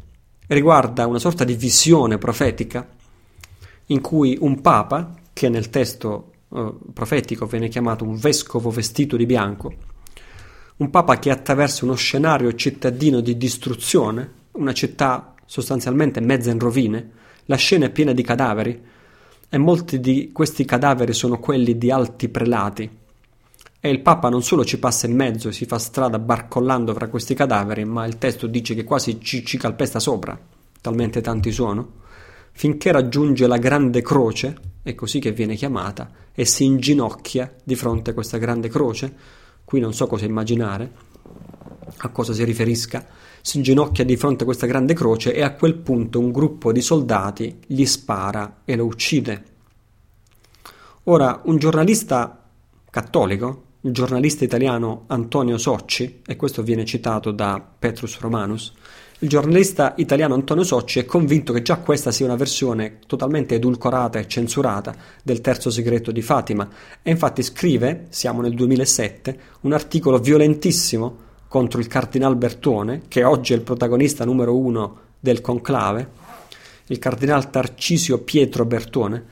riguarda una sorta di visione profetica in cui un papa, che nel testo uh, profetico viene chiamato un vescovo vestito di bianco, un papa che attraversa uno scenario cittadino di distruzione, una città sostanzialmente mezza in rovine, la scena è piena di cadaveri e molti di questi cadaveri sono quelli di alti prelati. E il Papa non solo ci passa in mezzo e si fa strada barcollando fra questi cadaveri, ma il testo dice che quasi ci, ci calpesta sopra, talmente tanti sono, finché raggiunge la grande croce, è così che viene chiamata, e si inginocchia di fronte a questa grande croce. Qui non so cosa immaginare, a cosa si riferisca, si inginocchia di fronte a questa grande croce e a quel punto un gruppo di soldati gli spara e lo uccide. Ora, un giornalista cattolico, il giornalista italiano Antonio Socci, e questo viene citato da Petrus Romanus, il giornalista italiano Antonio Socci è convinto che già questa sia una versione totalmente edulcorata e censurata del terzo segreto di Fatima e infatti scrive, siamo nel 2007, un articolo violentissimo contro il cardinal Bertone, che oggi è il protagonista numero uno del conclave, il cardinal Tarcisio Pietro Bertone.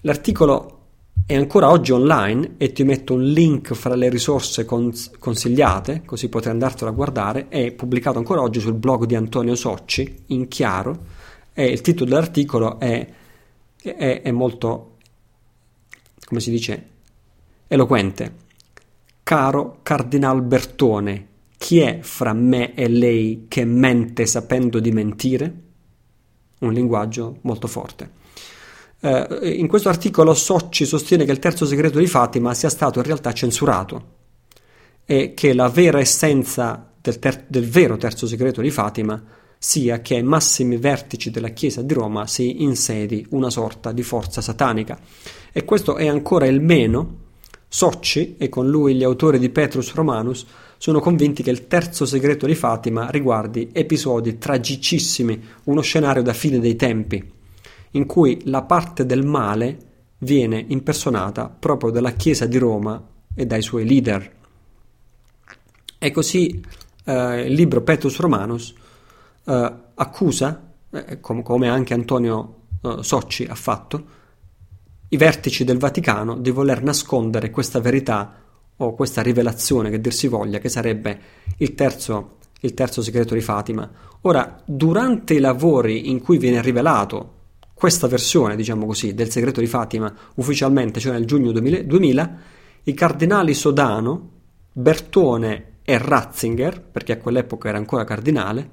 L'articolo è ancora oggi online e ti metto un link fra le risorse cons- consigliate, così potrai andartelo a guardare. È pubblicato ancora oggi sul blog di Antonio Socci, in chiaro, e il titolo dell'articolo è, è, è molto, come si dice, eloquente. Caro Cardinal Bertone, chi è fra me e lei che mente sapendo di mentire? Un linguaggio molto forte. Eh, in questo articolo Socci sostiene che il terzo segreto di Fatima sia stato in realtà censurato e che la vera essenza del, ter- del vero terzo segreto di Fatima sia che ai massimi vertici della Chiesa di Roma si insedi una sorta di forza satanica. E questo è ancora il meno. Socci, e con lui gli autori di Petrus Romanus, sono convinti che il terzo segreto di Fatima riguardi episodi tragicissimi, uno scenario da fine dei tempi, in cui la parte del male viene impersonata proprio dalla Chiesa di Roma e dai suoi leader. E così eh, il libro Petrus Romanus eh, accusa, eh, com- come anche Antonio eh, Socci ha fatto, i vertici del Vaticano di voler nascondere questa verità o questa rivelazione che dir si voglia, che sarebbe il terzo, il terzo segreto di Fatima. Ora, durante i lavori in cui viene rivelato questa versione, diciamo così, del segreto di Fatima ufficialmente, cioè nel giugno 2000, i cardinali Sodano, Bertone e Ratzinger, perché a quell'epoca era ancora cardinale,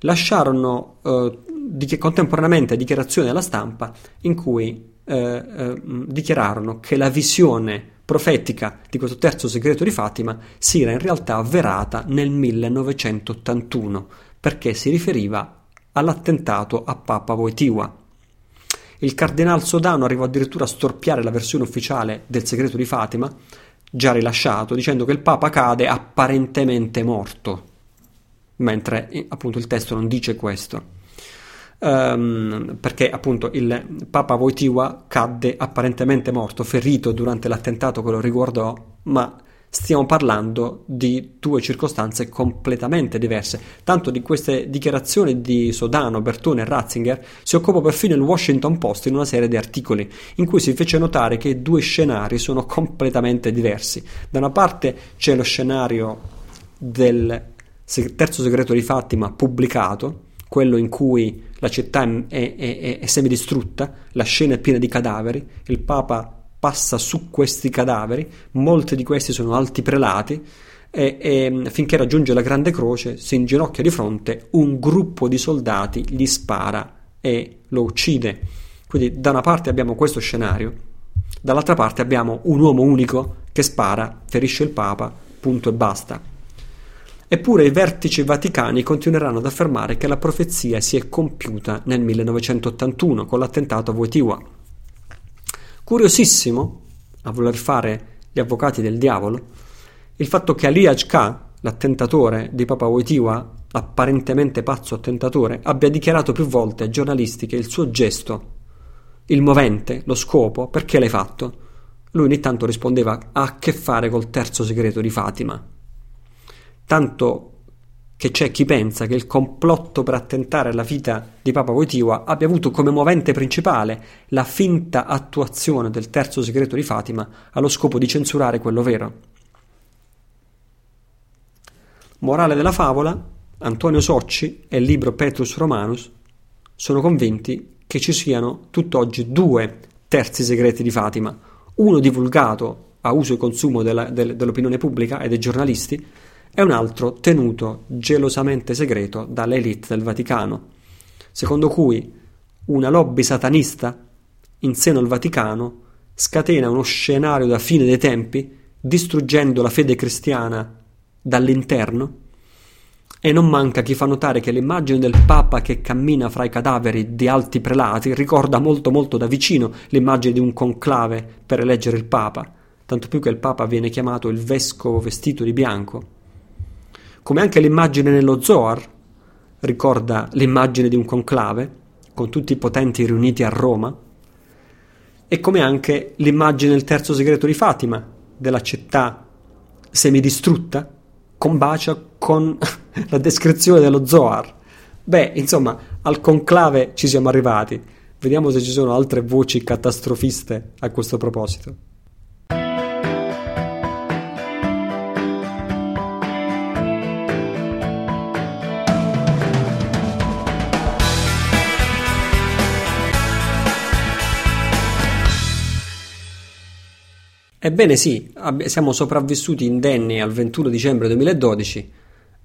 lasciarono eh, di- contemporaneamente dichiarazioni alla stampa in cui eh, eh, dichiararono che la visione profetica di questo terzo segreto di Fatima si era in realtà avverata nel 1981 perché si riferiva all'attentato a Papa Wojtyła. Il cardinal Sodano arrivò addirittura a storpiare la versione ufficiale del segreto di Fatima, già rilasciato, dicendo che il Papa cade apparentemente morto, mentre eh, appunto il testo non dice questo. Um, perché appunto il Papa Wojtyła cadde apparentemente morto, ferito durante l'attentato che lo riguardò, ma stiamo parlando di due circostanze completamente diverse. Tanto di queste dichiarazioni di Sodano, Bertone e Ratzinger si occupò perfino il Washington Post in una serie di articoli in cui si fece notare che i due scenari sono completamente diversi. Da una parte c'è lo scenario del terzo segreto di Fatima pubblicato, quello in cui la città è, è, è, è semidistrutta, la scena è piena di cadaveri, il Papa passa su questi cadaveri, molti di questi sono alti prelati, e, e, finché raggiunge la Grande Croce si inginocchia di fronte, un gruppo di soldati gli spara e lo uccide. Quindi da una parte abbiamo questo scenario, dall'altra parte abbiamo un uomo unico che spara, ferisce il Papa, punto e basta. Eppure i vertici vaticani continueranno ad affermare che la profezia si è compiuta nel 1981 con l'attentato a Wojtyła. Curiosissimo, a voler fare gli avvocati del diavolo, il fatto che Ali Ajka, l'attentatore di Papa Wojtyła, apparentemente pazzo attentatore, abbia dichiarato più volte ai giornalisti che il suo gesto, il movente, lo scopo, perché l'hai fatto? Lui ogni tanto rispondeva ha a che fare col terzo segreto di Fatima tanto che c'è chi pensa che il complotto per attentare alla vita di Papa Wojtyła abbia avuto come movente principale la finta attuazione del terzo segreto di Fatima allo scopo di censurare quello vero. Morale della favola, Antonio Socci e il libro Petrus Romanus sono convinti che ci siano tutt'oggi due terzi segreti di Fatima, uno divulgato a uso e consumo della, del, dell'opinione pubblica e dei giornalisti, e un altro tenuto gelosamente segreto dall'elite del Vaticano, secondo cui una lobby satanista in seno al Vaticano scatena uno scenario da fine dei tempi, distruggendo la fede cristiana dall'interno, e non manca chi fa notare che l'immagine del Papa che cammina fra i cadaveri di alti prelati ricorda molto molto da vicino l'immagine di un conclave per eleggere il Papa, tanto più che il Papa viene chiamato il vescovo vestito di bianco come anche l'immagine nello Zohar ricorda l'immagine di un conclave, con tutti i potenti riuniti a Roma, e come anche l'immagine del terzo segreto di Fatima, della città semidistrutta, combacia con la descrizione dello Zohar. Beh, insomma, al conclave ci siamo arrivati. Vediamo se ci sono altre voci catastrofiste a questo proposito. Ebbene sì, siamo sopravvissuti indenni al 21 dicembre 2012,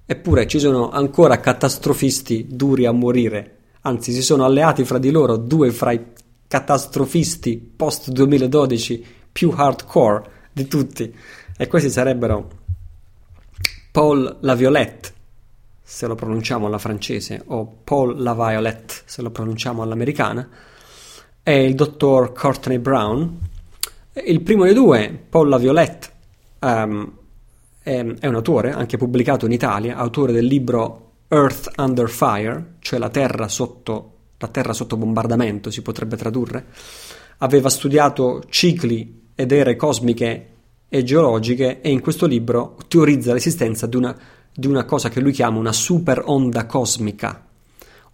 eppure ci sono ancora catastrofisti duri a morire, anzi si sono alleati fra di loro due fra i catastrofisti post 2012 più hardcore di tutti, e questi sarebbero Paul Laviolette, se lo pronunciamo alla francese, o Paul Laviolette, se lo pronunciamo all'americana, e il dottor Courtney Brown, il primo dei due, Paul Laviolette, um, è, è, un autore, anche pubblicato in Italia, autore del libro Earth Under Fire, cioè la terra sotto, la terra sotto bombardamento, si potrebbe tradurre. Aveva studiato cicli ed ere cosmiche e geologiche e in questo libro teorizza l'esistenza di una, di una cosa che lui chiama una super onda cosmica,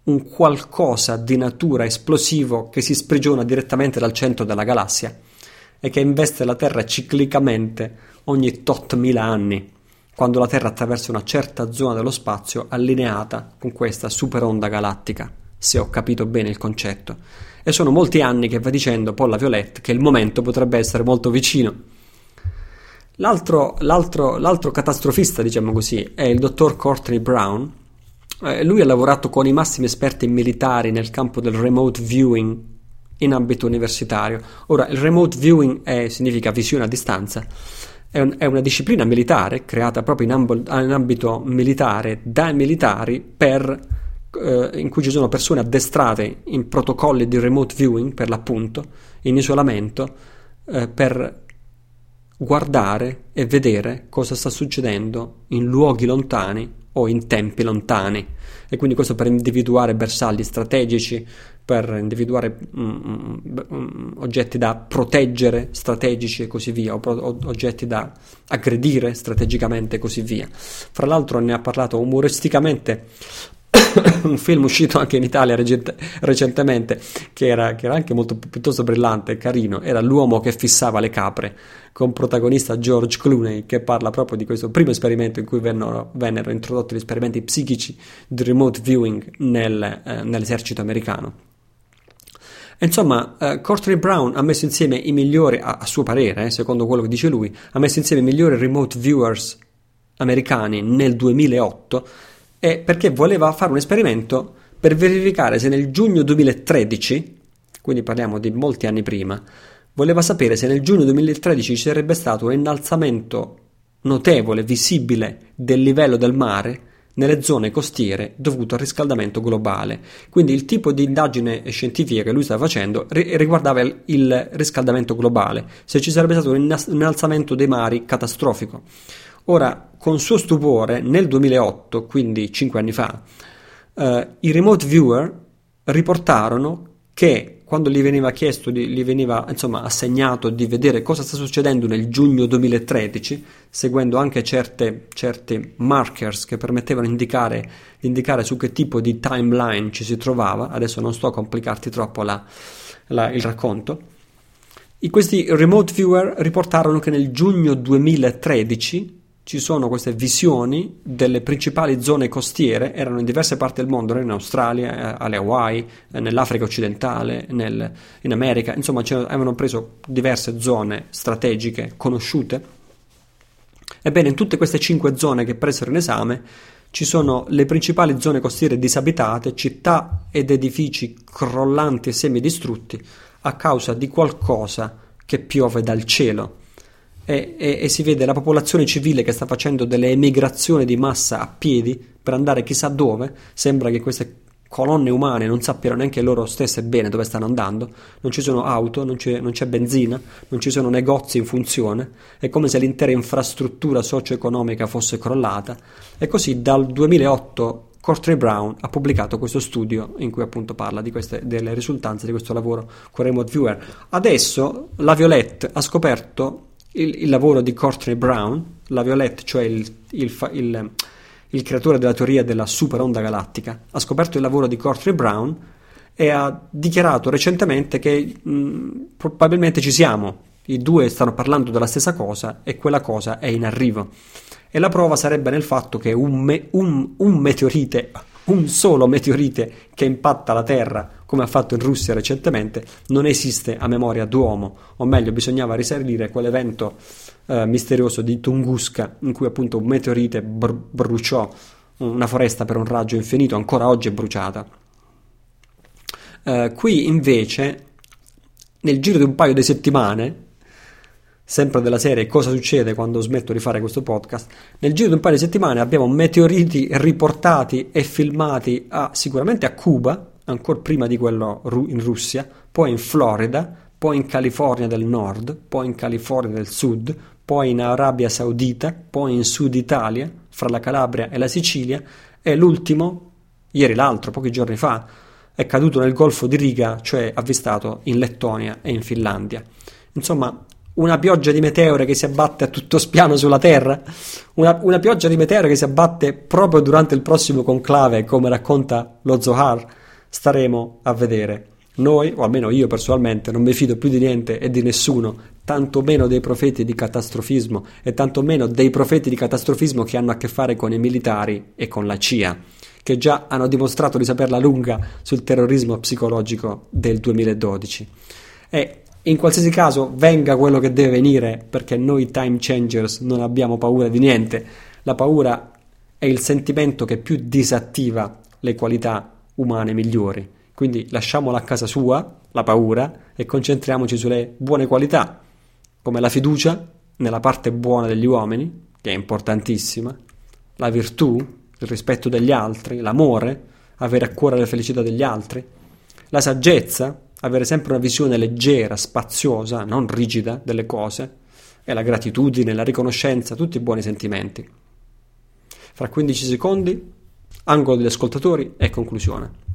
un qualcosa di natura esplosivo che si sprigiona direttamente dal centro della galassia e che investe la Terra ciclicamente ogni tot mila anni, quando la Terra attraversa una certa zona dello spazio allineata con questa superonda galattica, se ho capito bene il concetto. E sono molti anni che va dicendo Paul Violette che il momento potrebbe essere molto vicino. L'altro, l'altro, l'altro catastrofista, diciamo così, è il dottor Courtney Brown. Eh, lui ha lavorato con i massimi esperti militari nel campo del remote viewing in ambito universitario. Ora, il remote viewing è, significa visione a distanza, è, un, è, una disciplina militare creata proprio in, amb- in ambito militare dai militari per, eh, in cui ci sono persone addestrate in protocolli di remote viewing, per l'appunto, in isolamento, eh, per guardare e vedere cosa sta succedendo in luoghi lontani o in tempi lontani e quindi questo per individuare bersagli strategici per individuare um, um, oggetti da proteggere, strategici e così via, o, pro- oggetti da aggredire strategicamente e così via. Fra l'altro ne ha parlato umoristicamente un film uscito anche in Italia recente, recentemente che era, che era, anche molto piuttosto brillante e carino era L'uomo che fissava le capre con protagonista George Clooney che parla proprio di questo primo esperimento in cui vennero, vennero introdotti gli esperimenti psichici di remote viewing nel, eh, nell'esercito americano Insomma, uh, Courtney Brown ha messo insieme i migliori, a, a suo parere, eh, secondo quello che dice lui, ha messo insieme i migliori remote viewers americani nel 2008 e perché voleva fare un esperimento per verificare se nel giugno 2013, quindi parliamo di molti anni prima, voleva sapere se nel giugno 2013 ci sarebbe stato un innalzamento notevole, visibile del livello del mare nelle zone costiere dovuto al riscaldamento globale. Quindi il tipo di indagine scientifica che lui stava facendo riguardava il riscaldamento globale, se ci sarebbe stato un innalzamento dei mari catastrofico. Ora, con suo stupore, nel 2008, quindi 5 anni fa, eh, i remote viewer riportarono che quando gli veniva chiesto, gli veniva insomma, assegnato di vedere cosa sta succedendo nel giugno 2013, seguendo anche certe, certi markers che permettevano di indicare, indicare, su che tipo di timeline ci si trovava, adesso non sto a complicarti troppo la, la, il racconto, e questi remote viewer riportarono che nel giugno 2013 ci sono queste visioni delle principali zone costiere, erano in diverse parti del mondo, in Australia, eh, alle Hawaii, eh, nell'Africa occidentale, nel, in America, insomma avevano preso diverse zone strategiche conosciute. Ebbene, in tutte queste cinque zone che presero in esame ci sono le principali zone costiere disabitate, città ed edifici crollanti e semidistrutti a causa di qualcosa che piove dal cielo e, e, e, si vede la popolazione civile che sta facendo delle emigrazioni di massa a piedi per andare chissà dove. Sembra che queste colonne umane non sappiano neanche loro stesse bene dove stanno andando, non ci sono auto, non c'è, non c'è benzina, non ci sono negozi in funzione, è come se l'intera infrastruttura socio-economica fosse crollata. E così dal 2008 Courtney Brown ha pubblicato questo studio in cui appunto parla queste, delle risultanze di questo lavoro con Remote Viewer. Adesso la Violette ha scoperto il, il lavoro di Courtney Brown, la Violette, cioè il, il, il, creatore della teoria della superonda galattica, ha scoperto il lavoro di Courtney Brown e ha dichiarato recentemente che mh, probabilmente ci siamo, i due stanno parlando della stessa cosa e quella cosa è in arrivo. E la prova sarebbe nel fatto che un, me, un, un meteorite un solo meteorite che impatta la Terra, come ha fatto in Russia recentemente, non esiste a memoria d'uomo, o meglio, bisognava risalire quell'evento eh, misterioso di Tunguska, in cui appunto un meteorite br- bruciò una foresta per un raggio infinito, ancora oggi è bruciata. Eh, qui invece, nel giro di un paio di settimane, sempre della serie Cosa succede quando smetto di fare questo podcast, nel giro di un paio di settimane abbiamo meteoriti riportati e filmati a, sicuramente a Cuba, ancora prima di quello in Russia, poi in Florida, poi in California del Nord, poi in California del Sud, poi in Arabia Saudita, poi in Sud Italia, fra la Calabria e la Sicilia, e l'ultimo, ieri l'altro, pochi giorni fa, è caduto nel Golfo di Riga, cioè avvistato in Lettonia e in Finlandia. Insomma, una pioggia di meteore che si abbatte a tutto spiano sulla Terra, una, una, pioggia di meteore che si abbatte proprio durante il prossimo conclave, come racconta lo Zohar, staremo a vedere. Noi, o almeno io personalmente, non mi fido più di niente e di nessuno, tanto meno dei profeti di catastrofismo e tanto meno dei profeti di catastrofismo che hanno a che fare con i militari e con la CIA, che già hanno dimostrato di saperla lunga sul terrorismo psicologico del 2012. E in qualsiasi caso venga quello che deve venire, perché noi time changers non abbiamo paura di niente. La paura è il sentimento che più disattiva le qualità umane migliori. Quindi lasciamola a casa sua, la paura, e concentriamoci sulle buone qualità, come la fiducia nella parte buona degli uomini, che è importantissima, la virtù, il rispetto degli altri, l'amore, avere a cuore la felicità degli altri, la saggezza, avere sempre una visione leggera, spaziosa, non rigida delle cose, e la gratitudine, la riconoscenza, tutti i buoni sentimenti. Fra 15 secondi, angolo degli ascoltatori e conclusione.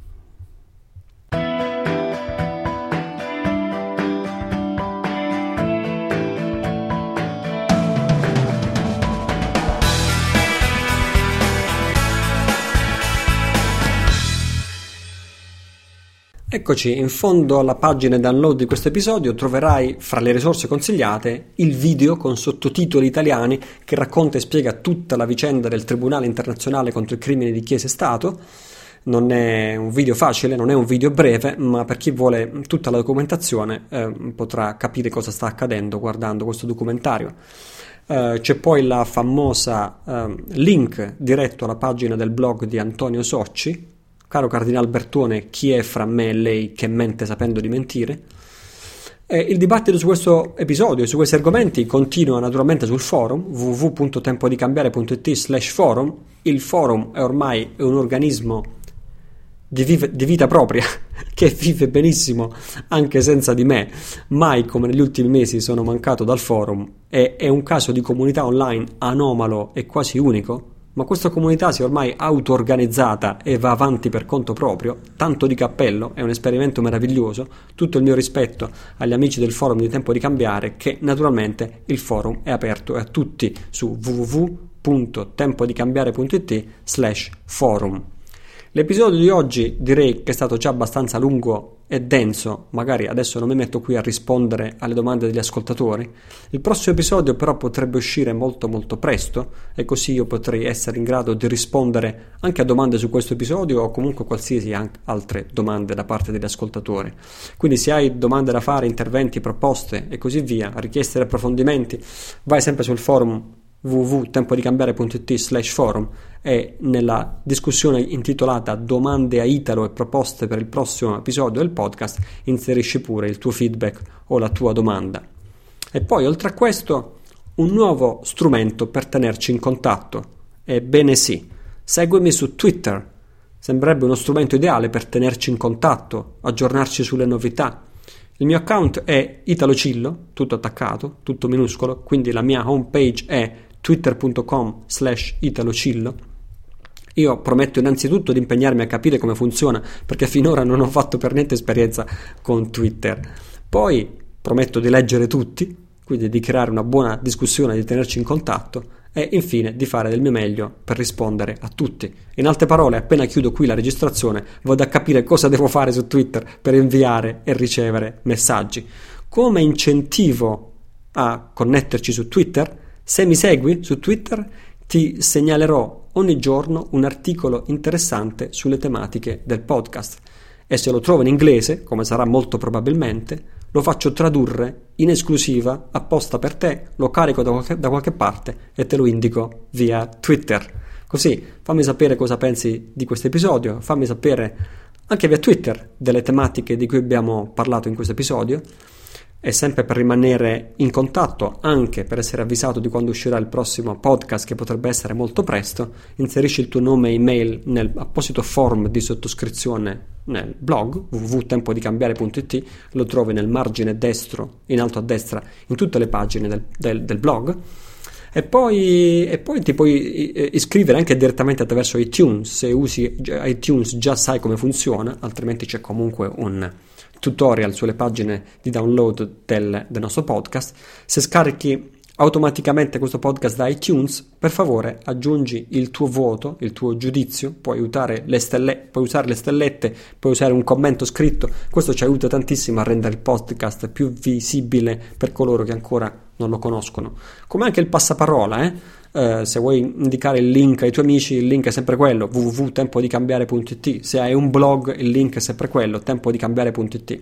Eccoci, in fondo alla pagina download di questo episodio troverai fra le risorse consigliate il video con sottotitoli italiani che racconta e spiega tutta la vicenda del Tribunale internazionale contro i crimini di Chiesa e Stato. Non è un video facile, non è un video breve, ma per chi vuole tutta la documentazione eh, potrà capire cosa sta accadendo guardando questo documentario. Uh, c'è poi la famosa uh, link diretto alla pagina del blog di Antonio Socci, Caro Cardinal Bertone, chi è fra me e lei che mente sapendo di mentire? E il dibattito su questo episodio e su questi argomenti continua naturalmente sul forum www.tempodicambiare.it slash forum. Il forum è ormai un organismo di, vive, di, vita propria che vive benissimo anche senza di me. Mai come negli ultimi mesi sono mancato dal forum e è un caso di comunità online anomalo e quasi unico ma questa comunità si è ormai auto-organizzata e va avanti per conto proprio, tanto di cappello, è un esperimento meraviglioso, tutto il mio rispetto agli amici del forum di Tempo di Cambiare, che naturalmente il forum è aperto a tutti su www.tempodicambiare.it slash forum. L'episodio di oggi direi che è stato già abbastanza lungo e denso, magari adesso non mi metto qui a rispondere alle domande degli ascoltatori. Il prossimo episodio però potrebbe uscire molto molto presto e così io potrei essere in grado di rispondere anche a domande su questo episodio o comunque qualsiasi altre domande da parte degli ascoltatori. Quindi se hai domande da fare, interventi, proposte e così via, richieste di approfondimenti, vai sempre sul forum www.tempodicambiare.it slash forum e nella discussione intitolata Domande a Italo e proposte per il prossimo episodio del podcast inserisci pure il tuo feedback o la tua domanda. E poi oltre a questo un nuovo strumento per tenerci in contatto. Ebbene sì, seguimi su Twitter. Sembrerebbe uno strumento ideale per tenerci in contatto, aggiornarci sulle novità. Il mio account è Italocillo, tutto attaccato, tutto minuscolo, quindi la mia homepage è twitter.com slash italocillo. Io prometto innanzitutto di impegnarmi a capire come funziona, perché finora non ho fatto per niente esperienza con Twitter. Poi prometto di leggere tutti, quindi di creare una buona discussione, di tenerci in contatto e infine di fare del mio meglio per rispondere a tutti. In altre parole, appena chiudo qui la registrazione, vado a capire cosa devo fare su Twitter per inviare e ricevere messaggi. Come incentivo a connetterci su Twitter? Se mi segui su Twitter ti segnalerò ogni giorno un articolo interessante sulle tematiche del podcast e se lo trovo in inglese, come sarà molto probabilmente, lo faccio tradurre in esclusiva apposta per te, lo carico da qualche, da qualche parte e te lo indico via Twitter. Così fammi sapere cosa pensi di questo episodio, fammi sapere anche via Twitter delle tematiche di cui abbiamo parlato in questo episodio e sempre per rimanere in contatto, anche per essere avvisato di quando uscirà il prossimo podcast che potrebbe essere molto presto, inserisci il tuo nome e email nell'apposito form di sottoscrizione nel blog www.tempodicambiare.it, lo trovi nel margine destro, in alto a destra, in tutte le pagine del, del, del blog. E poi, e poi, ti puoi iscrivere anche direttamente attraverso iTunes. Se usi iTunes già sai come funziona, altrimenti c'è comunque un, tutorial sulle pagine di download del, del nostro podcast. Se scarichi automaticamente questo podcast da iTunes, per favore aggiungi il tuo voto, il tuo giudizio, puoi stelle, puoi usare le stellette, puoi usare un commento scritto, questo ci aiuta tantissimo a rendere il podcast più visibile per coloro che ancora non lo conoscono. Come anche il passaparola, eh? Eh, se vuoi indicare il link ai tuoi amici, il link è sempre quello, www.tempodicambiare.it. Se hai un blog, il link è sempre quello, tempodicambiare.it.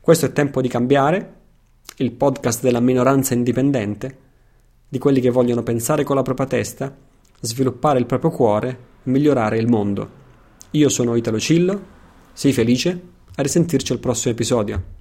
Questo è Tempo di Cambiare, il podcast della minoranza indipendente, di quelli che vogliono pensare con la propria testa, sviluppare il proprio cuore migliorare il mondo. Io sono Italo Cillo, sii felice, a risentirci al prossimo episodio.